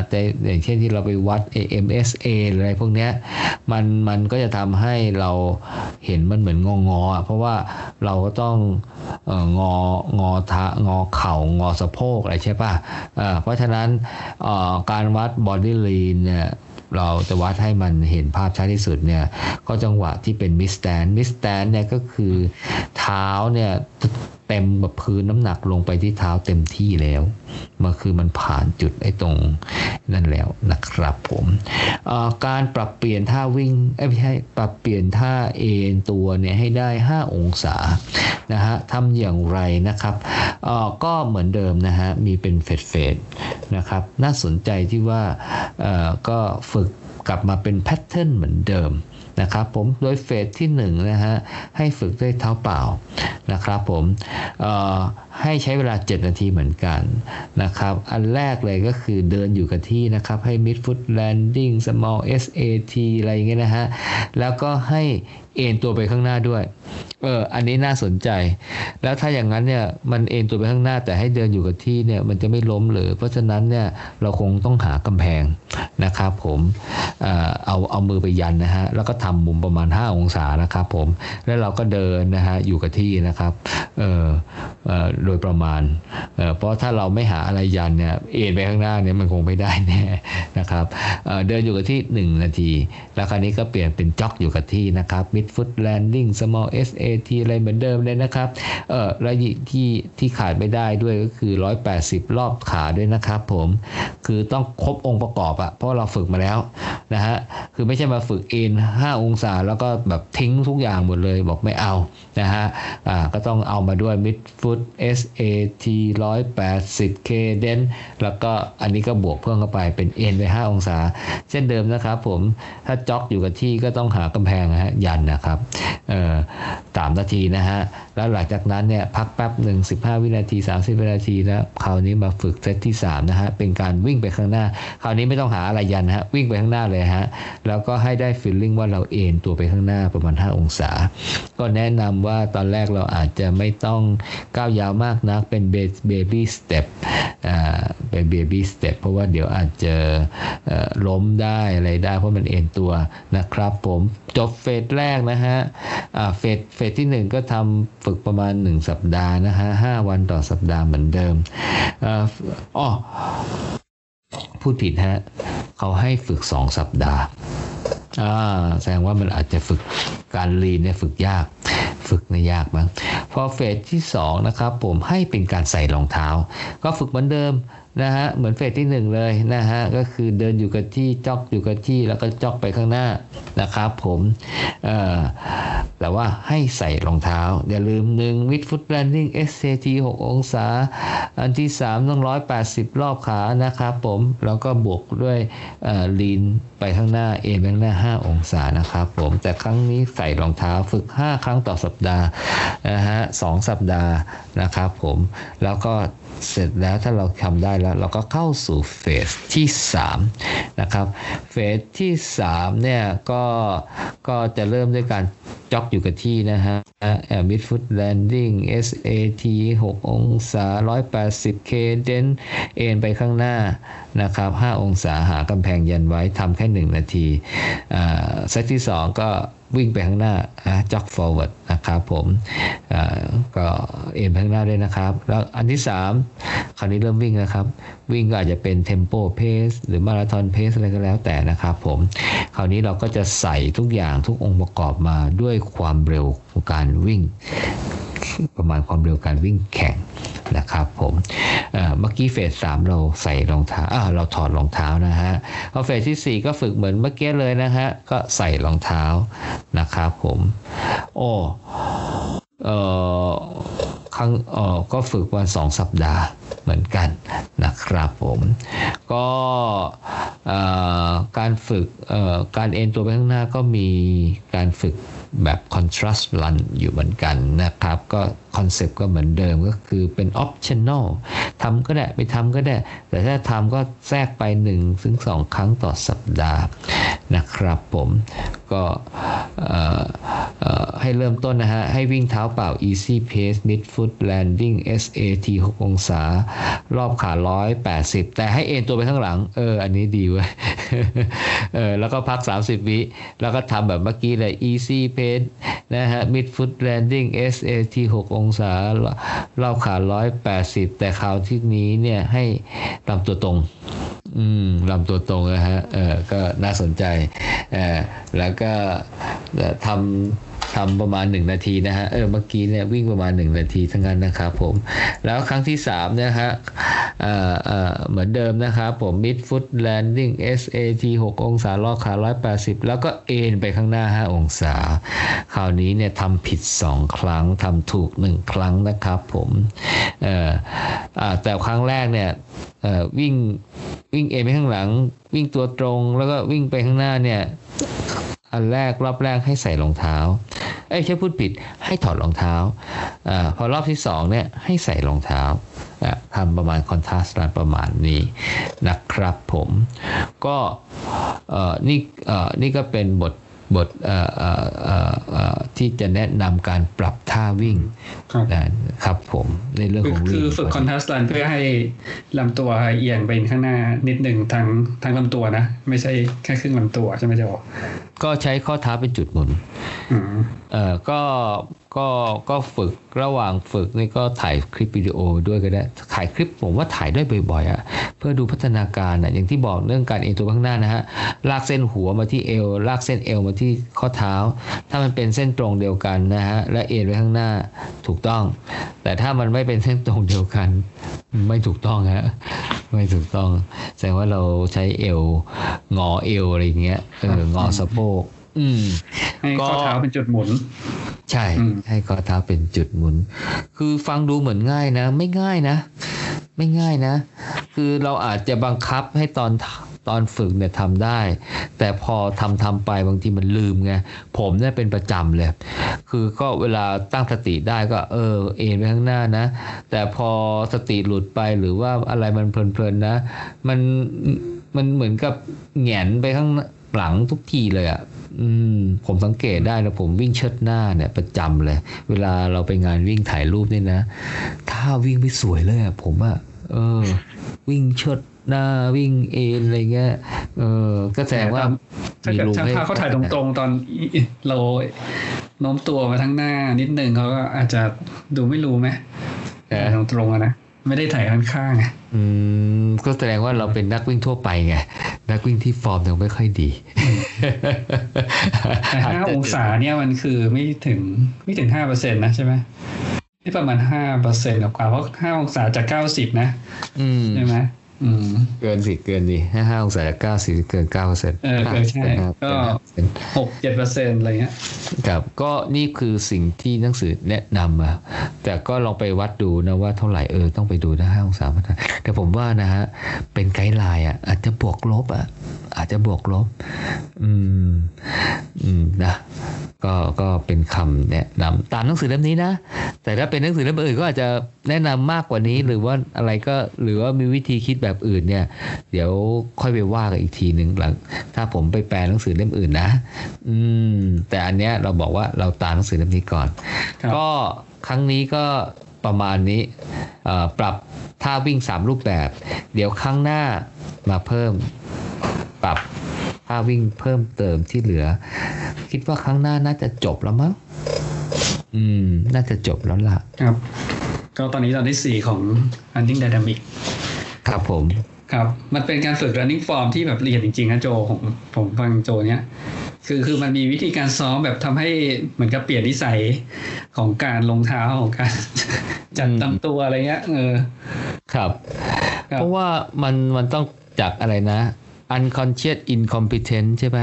แต่อย่างเช่นที่เราไปวัด AMSA หรืออะไรพวกเนี้ยมันมันก็จะทำให้เราเห็นมันเหมือนงองอเพราะว่าเราก็ต้องเอององอทะงอเข่างอสะโพกอะไรใช่ป่ะเพราะฉะนั้นการวัดบอดี้ลีนเนี่ยเราจะวัดให้มันเห็นภาพชัดที่สุดเนี่ยก็จังหวะที่เป็น mid stance mid stance เนี่ยก็คือเท้าเนี่ย เต็มแบบพื้นน้ำหนักลงไปที่เท้าเต็มที่แล้วมันคือมันผ่านจุดไอ้ตรงนั่นแล้วนะครับผมการปรับเปลี่ยนท่าวิ่งไม่ใช่ปรับเปลี่ยนท่าเอ็นตัวเนี่ยให้ได้ 5 องศานะฮะทำอย่างไรนะครับก็เหมือนเดิมนะฮะมีเป็น phase phase นะครับน่าสนใจที่ว่าก็ฝึกกลับมาเป็นแพทเทิร์นเหมือนเดิม นะครับผมโดยเฟสที่1นะฮะให้ฝึกด้วยเท้าเปล่านะครับผมให้ใช้เวลา 7 นาทีเหมือนกันนะครับอันแรกเลยก็คือเดินอยู่กับที่นะครับให้ mid foot landing small SAT อะไรอย่างเงี้ยนะฮะแล้วก็ให้ เอ็นตัวไปข้างหน้าด้วย เออ อันนี้น่าสนใจ แล้วถ้าอย่างนั้นเนี่ย มันเอ็นตัวไปข้างหน้าแต่ให้เดินอยู่กับที่เนี่ย มันจะไม่ล้มเลย เพราะฉะนั้นเนี่ย เราคงต้องหากำแพงนะครับผม เอาเอามือไปยันนะฮะ แล้วก็ทำมุมประมาณ 5 องศานะครับผม แล้วเราก็เดินนะฮะ อยู่กับที่นะครับ เออเออโดยประมาณเออเพราะถ้าเราไม่หาอะไรยันเนี่ย เอ็นไปข้างหน้าเนี่ยมันคงไม่ได้แน่นะครับเเดินอยู่กับที่ 1 นาที แล้วคราวนี้ก็เปลี่ยนเป็นจ็อกอยู่กับที่นะครับ mid foot landing small SAT อะไรเหมือนเดิมเลยนะครับเออแล้วที่ที่ขาดไม่ได้ด้วยก็คือ 180 รอบขาด้วยนะครับผมคือต้องครบองค์ประกอบอะเพราะเราฝึกมาแล้วนะฮะคือไม่ใช่มาฝึกเอ็น5องศาแล้วก็แบบทิ้งทุกอย่างหมดเลยบอกไม่เอานะฮะอ่าก็ต้องเอามาด้วย mid foot SAT 180 cadence แล้วก็อันนี้ก็บวกเพิ่มเข้าไปเป็นเอ็นไป 5 องศา เช่นเดิมนะครับผมถ้าจ็อกอยู่กับที่ก็ต้องหากำแพงนะฮะยันนะครับสามนาทีนะฮะ แล้วหลังจากนั้นเนี่ยพักแป๊บหนึ่ง15วินาที30วินาทีแล้วคราวนี้มาฝึกเซตที่3นะฮะ เป็นการวิ่งไปข้างหน้า คราวนี้ไม่ต้องหาอะไรยันฮะ วิ่งไปข้างหน้าเลยฮะ แล้วก็ให้ได้ feeling ว่าเราเอ็นตัวไปข้างหน้าประมาณ5องศา ก็แนะนำว่าตอนแรกเราอาจจะไม่ต้องก้าวยาวมากนักเป็น baby step เป็น baby step เพราะว่าเดี๋ยวอาจจะล้มได้อะไรได้เพราะมันเอ็นตัวนะครับผมจบเฟสแรกนะฮะเฟสเฟสที่ 1 ก็ทำฝึกประมาณ 1 สัปดาห์นะฮะห้าวันต่อสัปดาห์เหมือนเดิมอ๋อ พูดผิดฮะเขาให้ฝึกสองสัปดาห์อ่าแสดงว่ามันอาจจะฝึกการรีนเนี่ยฝึกยาก ฝึกเนี่ยยากบ้างพอเฟสที่2นะครับผมให้เป็นการใส่รองเท้า ก็ฝึกเหมือนเดิม นะฮะเหมือนเฟสที่ 1 เลยนะฮะก็คือเดินอยู่กับที่จ็อกอยู่กับที่แล้วก็จ็อกไปข้างหน้านะครับผมแต่ว่าให้ใส่รองเท้า อย่าลืมหนึ่งวิดฟุตแลนดิ้ง SCT 6 องศา อันที่ 3 ต้อง 180 รอบขานะครับผมแล้วก็บวกด้วยลีนไปข้างหน้าเอ็นไปข้างหน้า 5 องศานะครับผมแต่ครั้งนี้ใส่รองเท้าฝึก 5 ครั้งต่อสัปดาห์นะฮะสสัปดาห์นะครับผมแล้วก็ เสร็จแล้วถ้าเราทำได้แล้วเราก็เข้าสู่เฟสที่3นะครับเฟสที่3เนี่ยก็ก็จะเริ่มด้วยการจ็อกอยู่กับที่นะฮะแอร์มิดฟุตแลนดิ้ง SAT 6 องศา 180 k เดนเอ็นไปข้างหน้านะครับ 5 องศาหากำแพงยันไว้ทำแค่ 1 นาทีเซตที่ 2 ก็ วิ่งไปข้างหน้าจ็อก forward นะครับผมก็เอ็นไปข้างหน้าด้วยนะครับ แล้วอันที่ 3 คราวนี้เริ่มวิ่งนะครับ วิ่งก็อาจจะเป็น tempo pace หรือมาราธอนเพสอะไรก็แล้วแต่นะครับผม คราวนี้เราก็จะใส่ทุกอย่างทุกองค์ประกอบมาด้วยความเร็วของการวิ่ง ประมาณความเร็วการวิ่งแข่งนะครับ เมื่อกี้เฟสสามเราใส่รองเท้าเราถอดรองเท้านะฮะพอเฟสที่ 4 ก็ฝึกเหมือนเมื่อกี้เลยนะฮะก็ใส่รองเท้านะครับผม โอ้เออครั้งเออก็ฝึกวันสองสัปดาห์เหมือนกันนะครับผม ก็การฝึกการเอ็นตัวไปข้างหน้าก็มีการฝึกแบบ contrast run อยู่เหมือนกันนะครับ ก็ คอนเซปต์ก็เหมือนเดิมก็คือเป็น optional ทำก็ได้ไม่ทำก็ได้ แต่ถ้าทำก็แทรกไป1ถึง2ครั้งต่อสัปดาห์นะครับผมก็ให้เริ่มต้นนะฮะ ให้วิ่งเท้าเปล่า easy pace mid foot landing SAT 6 องศา รอบขา 180 แต่ให้เอ็นตัวไปข้างหลัง เออ อันนี้ดีเว้ยเออแล้วก็พัก 30 วิ แล้วก็ทำแบบเมื่อกี้เลย easy pace นะฮะ mid foot landing SAT 6 องศารอบขา180แต่คราวที่นี้เนี่ยให้ลำตัวตรง อืมลำตัวตรงนะฮะเออก็น่าสนใจเออแล้วก็ทำ ทำประมาณ 1 นาทีนะฮะเออเมื่อกี้เนี่ยวิ่งประมาณ 1 นาทีทั้งนั้นนะครับผม แล้วครั้งที่3นะฮะเอ่อเอ่อเหมือนเดิมนะครับผม mid foot landing SAT 6 องศาลอกขา180 แล้วก็เอ็นไปข้างหน้า 5 องศา คราวนี้เนี่ยทำผิด 2 ครั้งทำถูก 1 ครั้งนะครับผมเอ่อแต่ครั้งแรกเนี่ยวิ่งวิ่งเอ็นไปข้างหลัง วิ่งตัวตรงแล้วก็วิ่งไปข้างหน้าเนี่ย อันแรกรอบแรกให้ใส่รองเท้า เอ้ยใช่พูดผิดให้ถอดรองเท้าอพอรอบที่สองเนี่ยให้ใส่รองเท้าทำประมาณคอนทราสต์ประมาณนี้นะครับผม ก็นี่นี่ก็เป็นบท บทที่จะแนะนำการปรับท่าวิ่งนะครับผมในเรื่องของคือฝึกคอนทัสต์รันเพื่อให้ลำตัวเอียงไปข้างหน้านิดหนึ่งทางทางลำตัวนะ ไม่ใช่แค่ครึ่งลำตัวใช่ไหมเจ้าก็ใช้ข้อเท้าเป็นจุดหมุน เออก็ก็ก็ฝึกระหว่างฝึกนี่ก็ถ่ายคลิปวิดีโอด้วยก็ได้ถ่ายคลิปผมว่าถ่ายด้วยบ่อยๆอะ่ะเพื่อดูพัฒนาการอะอย่างที่บอกเรื่องการเอ็นตัวข้างหน้านะฮะลากเส้นหัวมาที่เอวลากเส้นเอวมาที่ข้อเท้า ถ้ามันเป็นเส้นตรงเดียวกันนะฮะและเอ็นไปข้างหน้าถูกต้อง แต่ถ้ามันไม่เป็นเส้นตรงเดียวกัน ไม่ถูกต้องฮะไม่ถูกต้อง แสดงว่าเราใช้เอวงอเอวอะไรเงี้ยเอองอสะโพก อืมให้ข้อเท้าเป็นจุดหมุน ใช่ ให้ข้อเท้าเป็นจุดหมุน คือฟังดูเหมือนง่ายนะ ไม่ง่ายนะ ไม่ง่ายนะ คือเราอาจจะบังคับให้ตอนตอนฝึกเนี่ยทำได้ แต่พอทำทำไปบางทีมันลืมไงผมเนี่ยเป็นประจำเลย คือก็เวลาตั้งสติได้ก็เออเอ็นไปข้างหน้านะ แต่พอสติหลุดไปหรือว่าอะไรมันเพลินๆนะ มันมันเหมือนกับแหงนไปข้างหลังทุกทีเลยอะ อืมผมสังเกตได้นะผมวิ่งเชิดหน้าเนี่ยประจำเลย เวลาเราไปงานวิ่งถ่ายรูปนี่นะ ถ้าวิ่งไม่สวยเลยอะผมอะเออ วิ่งเชิดหน้าวิ่งเอ็นอะไรเงี้ย เออก็แสดงว่าถ้าเกิดรูช่างภาพเขาถ่ายตรงๆ ตอนเราโน้มตัวมาทั้งหน้านิดนึงเขาก็อาจจะดูไม่รู้ไหมเออถ่ายตรงๆอะนะ ไม่ได้ถ่ายข้างๆไงอืมก็แสดงว่าเราเป็นนักวิ่งทั่วไปไงนักวิ่งที่ฟอร์มยังไม่ค่อยดีแต่ห้าองศาเนี่ยมันคือไม่ถึงไม่ถึงห้าเปอร์เซ็นต์นะใช่ไหมที่ประมาณห้าเปอร์เซ็นต์กว่าเพราะห้าองศาจากเก้าสิบนะอืมใช่ไหม อืม เกินสิเกินดิห้าห้าองศาเก้าสิเกินเก้าเปอร์เซ็นต์เออเกินใช่ก็หกเจ็ดเปอร์เซ็นต์อะไรเงี้ยครับก็นี่คือสิ่งที่หนังสือแนะนำมาแต่ก็ลองไปวัดดูนะว่าเท่าไหร่เออต้องไปดูนะห้าองศามาตรฐานแต่ผมว่านะฮะเป็น guideline อะอาจจะบวกลบอะอาจจะบวกลบ อืม อืมนะก็ก็เป็นคำแนะนำตามหนังสือเล่มนี้นะ แต่ถ้าเป็นหนังสือเล่มอื่นก็อาจจะแนะนำมากกว่านี้หรือว่าอะไรก็หรือว่ามีวิธีคิดแบบอื่นเนี่ย เดี๋ยวค่อยไปว่ากันอีกทีหนึ่งหลังถ้าผมไปแปลหนังสือเล่มอื่นนะ อืม แต่อันเนี้ยเราบอกว่าเราตามหนังสือเล่มนี้ก่อนครับก็ครั้งนี้ก็ประมาณนี้เอ่อปรับท่าวิ่ง 3 รูปแบบ เดี๋ยวครั้งหน้ามาเพิ่มปรับท่าวิ่งเพิ่มเติมที่เหลือ คิดว่าครั้งหน้าน่าจะจบแล้วมั้งอืม น่าจะจบแล้วล่ะ ครับ ก็ตอนนี้ตอนที่สี่ของ running dynamic ครับผม ครับ มันเป็นการฝึก running form ที่แบบละเอียดจริงๆนะโจผมผมฟังโจเนี้ยคือคือมันมีวิธีการซ้อมแบบทำให้เหมือนกับเปลี่ยนนิสัยของการลงเท้าของการจัดอืมลำตัวอะไรเงี้ยเออครับครับ เพราะว่ามันมันต้องจากอะไรนะ unconscious incompetent ใช่ไหม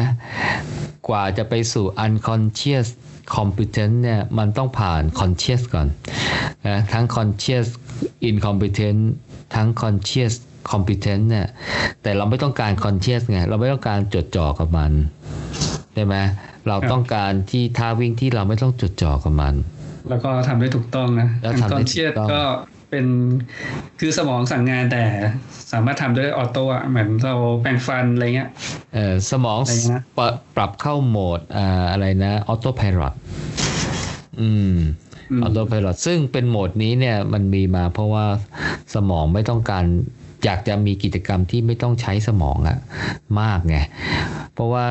กว่าจะไปสู่ unconscious competent เนี่ยมันต้องผ่าน conscious ก่อนนะทั้ง conscious incompetent ทั้ง conscious competent เนี่ยแต่เราไม่ต้องการ conscious ไงเราไม่ต้องการจดจ่อกับมันใช่ไหมเราครับต้องการที่ท่าวิ่งที่เราไม่ต้องจดจ่อกับมัน แล้วก็ทำได้ถูกต้องนะแล้วทำได้ถูกต้องเชียก็เป็นคือสมองสั่งงานแต่สามารถทำด้วย auto อะเหมือนเราแปรงฟันอะไรเงี้ยเอ่อสมองอะไรนะปรับปรับเข้าโหมดอ่าอะไรนะ autopilot อืม อืม autopilot ซึ่งเป็นโหมดนี้เนี่ยมันมีมาเพราะว่าสมองไม่ต้องการอยากจะมีกิจกรรมที่ไม่ต้องใช้สมองอะมากไง เพราะว่า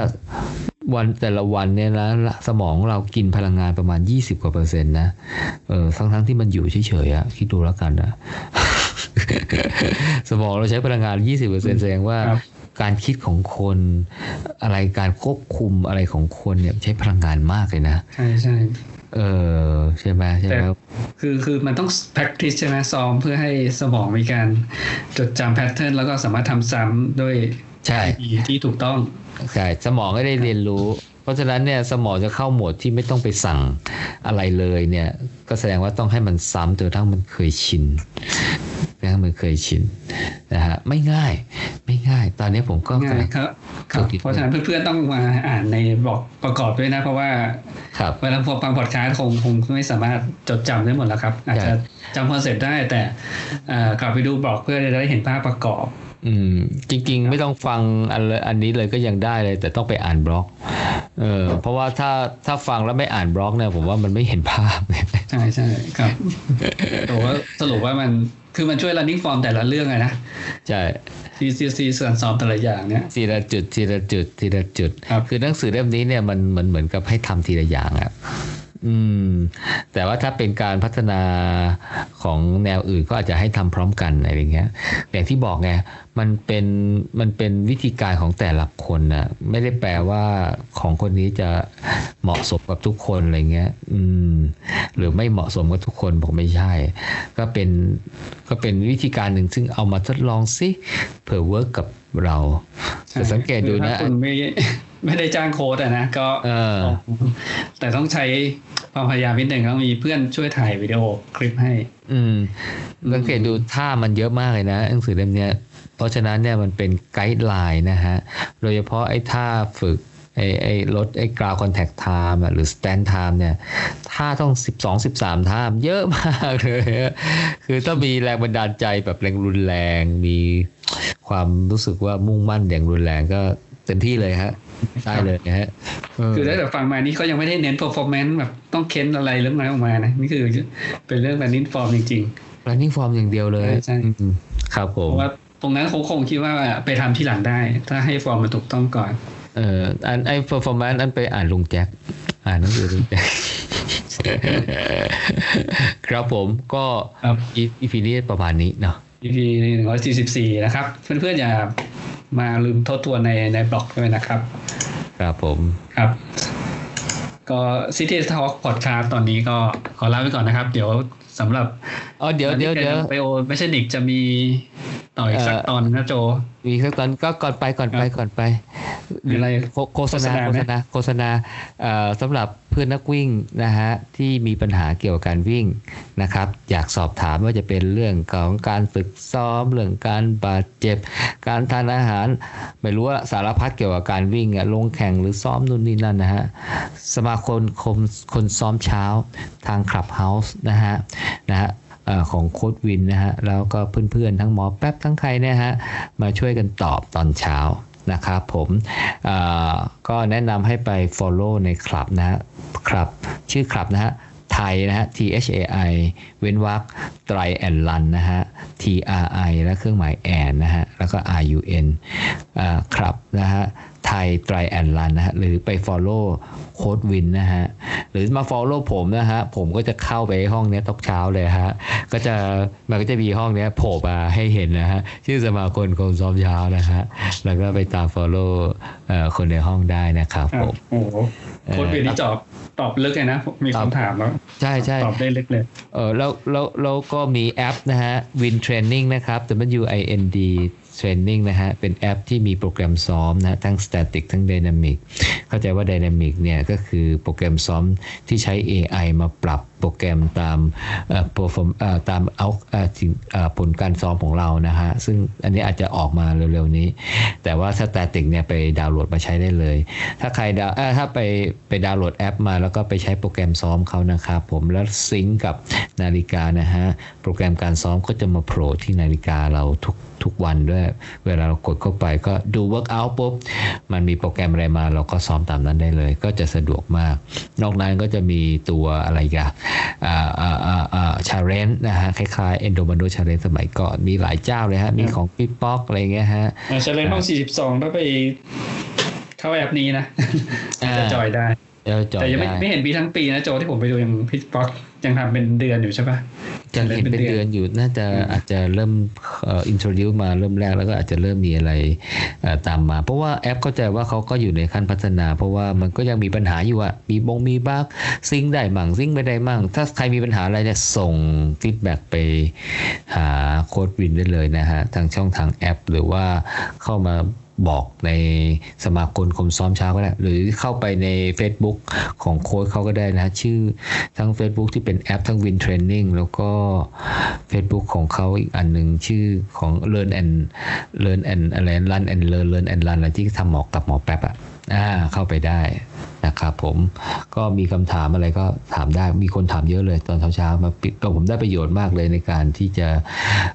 วันแต่ละวันเนี่ยนะสมองเรากินพลังงานประมาณ 20 กว่าเปอร์เซ็นต์นะเออทั้งทั้งๆที่มันอยู่เฉยๆอะคิดดูแล้วกันนะสมองเราใช้พลังงาน 20%แสดงว่าครับการคิดของคนอะไรการควบคุมอะไรของคนเนี่ยใช้พลังงานมากเลยนะ ใช่ใช่ เออใช่ไหมใช่ไหมแต่คือคือมันต้อง practice ใช่ไหมซ้อมเพื่อให้สมองมีการจดจำ pattern์นแล้วก็สามารถทำซ้ำด้วยใช่วิธีที่ถูกต้องใช่สมองก็ได้เรียนรู้ เพราะฉะนั้นเนี่ยสมองจะเข้าโหมดที่ไม่ต้องไปสั่งอะไรเลยเนี่ย ก็แสดงว่าต้องให้มันซ้ำจนกระทั่งมันเคยชิน นะมันเคยชินนะฮะไม่ง่ายไม่ง่าย ตอนนี้ผมก็ง่ายครับครับฝึกเพราะฉะนั้นเพื่อนๆต้องมาอ่านในบล็อกประกอบด้วยนะ เพราะว่าครับเวลาพอฟังพอดคาสต์คงคงไม่สามารถจดจำได้หมดแล้วครับ อาจจะจำ concept ได้แต่เอ่อกลับไปดูบล็อกเพื่อจะได้เห็นภาพประกอบอืมจริงๆ ไม่ต้องฟังอันเลยอันนี้เลยก็ยังได้เลย แต่ต้องไปอ่านบล็อกเออเพราะว่าถ้าถ้าฟังแล้วไม่อ่านบล็อกเนี่ยผมว่ามันไม่เห็นภาพใช่ใช่ครับแต่ว่าสรุปว่ามัน คือมันช่วย running form แต่ละเรื่องอะนะ ใช่ CCC ส่วนสอบแต่ละอย่างเนี่ยทีละจุดทีละจุดทีละจุดครับคือหนังสือเล่มนี้เนี่ยมันมันเหมือนกับให้ทำทีละอย่างอะ อืม แต่ว่าถ้าเป็นการพัฒนาของแนวอื่นก็อาจจะให้ทำพร้อมกันอะไรอย่างเงี้ยอย่างที่บอกไงมันเป็นมันเป็นวิธีการของแต่ละคนนะไม่ได้แปลว่าของคนนี้จะเหมาะสมกับทุกคนอะไรเงี้ย อืม หรือไม่เหมาะสมกับทุกคนผมไม่ใช่ ก็เป็นก็เป็นวิธีการหนึ่งซึ่งเอามาทดลองซิเผื่อเวิร์กกับเราแต่สังเกตดูนะคุณไม่ ไม่ได้จ้างโค้ดอะนะก็เออแต่ต้องใช้ความพยายามนิดหนึ่งต้องมีเพื่อนช่วยถ่ายวิดีโอคลิปให้ อืมสังเกตดูท่ามันเยอะมากเลยนะหนังสือเล่มเนี้ยเพราะฉะนั้นเนี่ยมันเป็น guideline นะฮะ โดยเฉพาะไอ้ท่าฝึกไอ้ไอ้ลดไอ้กราวคอนแทคไทม์หรือ stand time เนี่ยท่าต้อง 12 13ท่าเยอะมากเลยอะคือถ้ามีแรงบันดาลใจแบบแรงรุนแรง มีความรู้สึกว่ามุ่งมั่นอย่างรุนแรงก็เต็มที่เลยฮะ ได้เลยฮะเคือตั้งแต่ฟังมานี่เขายังไม่ได้เน้น performance แบบต้องเค้นอะไรเรื่องนั้นออกมานะนี่คือเป็นเรื่อง running form จริง running form อย่างเดียวเลยใช่ใช่อืมครับผๆเพมราะว่าตรงนั้นเขาคงคิดว่าไปทำที่หลังได้ ถ้าให้ฟอร์มมันถูกต้องก่อน เอ่ออันไอ้ performance อันไปอ่านลุงแจ็คอ่านหนังสือลุงแจ็คครับผมก็ครับอีพีนี้ประมาณนี้เนาะ EP หนึ่งร้อยสี่สิบสี่นะครับ เพื่อนๆอย่า มาลืมทบทวนในในบล็อกด้วยนะครับ ครับผมครับ ก็ City Talk Podcast ตอนนี้ก็ขอลาไปก่อนนะครับ เดี๋ยวสำหรับอ๋อเดี๋ยวเดี๋ยวเดี๋ยวไปโอไม่ใช่ดิกจะมี ต่ออีกสักเอ่อตอนนะโจมีสักตอนก็ก่อนไปก่อนไปก่อนไปมีอะไรโฆโฆษณาโฆโฆษษณาไหมณาโฆษณาเอ่อสำหรับเพื่อนนักวิ่งนะฮะที่มีปัญหาเกี่ยวกับการวิ่งนะครับ อยากสอบถามว่าจะเป็นเรื่องของการฝึกซ้อมเรื่องการบาดเจ็บ การทานอาหาร ไม่รู้ว่าสารพัดเกี่ยวกับการวิ่งอะลงแข่งหรือซ้อมนู่นนี่นั่นนะฮะสมาคมคนคนซ้อมเช้าทางคลับเฮาส์นะฮะนะฮะเอ่อ ของโค้ดวินนะฮะแล้วก็เพื่อนๆ ทั้งหมอแป๊บทั้งใครนี่ยฮะมาช่วยกันตอบตอนเช้านะครับผมก็แนะนำให้ไป Follow ในคลับนะฮะคลับชื่อคลับนะฮะไทยนะฮะ T H A I เว้นวรรคไตรแอนลันนะฮะ T R I และเครื่องหมายแอนนะฮะ แล้วก็ R U N ครับนะฮะ ไทยไตรแอนลันนะฮะหรือไป Follow โค้ดวินนะฮะหรือมา Follow ผมนะฮะผมก็จะเข้าไปห้องเนี้ยตกเช้าเลยฮะก็จะมันก็จะมีห้องเนี้ยโผล่มาให้เห็นนะฮะชื่อสมาคมคนซ้อมเช้านะฮะแล้วก็ไปตาม Follow เอ่อคนในห้องได้นะครับครัผบมโอ้โหโค้ดวีนี่ตอบตอบลึกเลยนะ มีตอบคำถามแล้วใช่ใช่ตอบได้ลึกเลยเออแล้วแล้วแล้วก็มีแอปนะฮะ Win Training นะครับ W I N D Training นะฮะ เป็นแอปที่มีโปรแกรมซ้อมนะทั้ง Static ทั้ง Dynamic เข้าใจว่า Dynamic เนี่ยก็คือโปรแกรมซ้อมที่ใช้ AI มาปรับโปรแกรมตามเอ่อ perform เอ่อตามเอาเอ่อสิ่งเอ่อผลการซ้อมของเรานะฮะ ซึ่งอันนี้อาจจะออกมาเร็วๆนี้ แต่ว่า Static เนี่ยไปดาวน์โหลดมาใช้ได้เลย ถ้าใครดาวถ้าไปไปดาวน์โหลดแอปมาแล้วก็ไปใช้โปรแกรมซ้อมเขานะครับผมแล้วซิงก์กับนาฬิกานะฮะ โปรแกรมการซ้อมก็จะมาโผล่ที่นาฬิกาเราทุก ทุกวันด้วย เวลาเรากดเข้าไปก็ดู workout ปุ๊บ มันมีโปรแกรมอะไรมาเราก็ซ้อมตามนั้นได้เลย ก็จะสะดวกมาก นอกนั้นก็จะมีตัวอะไรกันอ่าอ่าอ่าอ่าชาเลนนะฮะ คล้ายๆ Endomando Challenge สมัยก่อน มีหลายเจ้าเลยฮะ มีของพี่ป๊อกอะไรเงี้ยฮะอ่าเชลเลนห้องสี่สิบสองถ้าไปเข้าแอปนี้นะอ่าจะจอยได้เดี๋ยวจอแต่ยยังไม่ได้ไม่เห็นปีทั้งปีนะโจที่ผมไปดูยังพิทบ็อกยังทำเป็นเดือนอยู่ใช่ปะจะเห็นเป็นเดือนอยู่น่าจะอาจจะเริ่มเอ่อ introduce มาเริ่มแรกแล้วก็อาจจะเริ่มมีอะไรเอ่อตามมา เพราะว่าแอปเข้าใจว่าเขาก็อยู่ในขั้นพัฒนา เพราะว่ามันก็ยังมีปัญหาอยู่อะมีบงมีบั๊กsync ได้มั่ง sync ไม่ได้มั่ง ถ้าใครมีปัญหาอะไรเนี่ยส่ง feedback ไปหาโค้ชวินได้เลยนะฮะทางช่องทางแอป หรือว่าเข้ามา บอกในสมาคมคนซ้อมเช้าก็ได้ หรือเข้าไปใน Facebook ของโค้ชเขาก็ได้นะชื่อทั้ง Facebook ที่เป็นแอปทั้ง Win Training แล้วก็ Facebook ของเขาอีกอันหนึ่งชื่อของ Learn and Learn and อะไร Run and Learn Learn and Run อะไรที่ทำหมอกกับหมอแป๊บอะ อ่าเข้าไปได้นะครับผมก็มีคำถามอะไรก็ถามได้มีคนถามเยอะเลยตอนเช้าๆมาปิดก็ผมได้ประโยชน์มากเลยในการที่จะ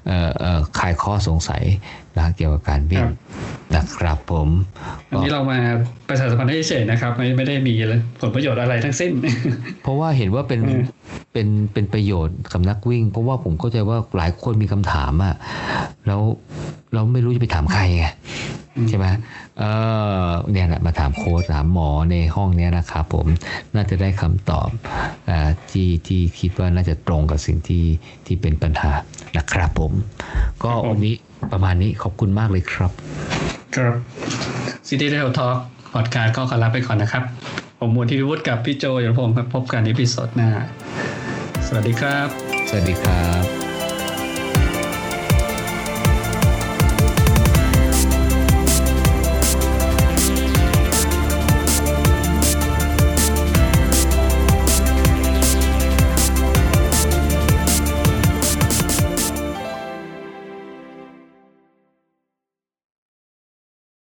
เอ่อเอ่อคลายข้อสงสัยนะเกี่ยวกับการวิ่งนะครับผมอันนี้เรามาประชาสัมพันธ์ให้เฉยๆนะครับ ไม่ไม่ได้มีผลประโยชน์อะไรทั้งสิ้น เพราะว่าเห็นว่าเป็นอืมเป็นเป็นประโยชน์กับนักวิ่ง เพราะว่าผมเข้าใจว่าหลายคนมีคำถามอะแล้วเราไม่รู้จะไปถามใครไงใช่ไหมเออเนี่ยแหละมาถามโค้ชถามหมอในห้องเนี้ยนะครับผมน่าจะได้คำตอบอาที่ที่คิดว่าน่าจะตรงกับสิ่งที่ที่เป็นปัญหานะครับผม ก็ครับผมวันนี้ประมาณนี้ขอบคุณมากเลยครับ ครับ City Trail Talk พอดคาสต์ก็ขอลาไปก่อนนะครับ ผมมูลทิวุฒิกับพี่โจยศพงศ์ครับพบกันในพิโซดหน้า สวัสดีครับ สวัสดีครับ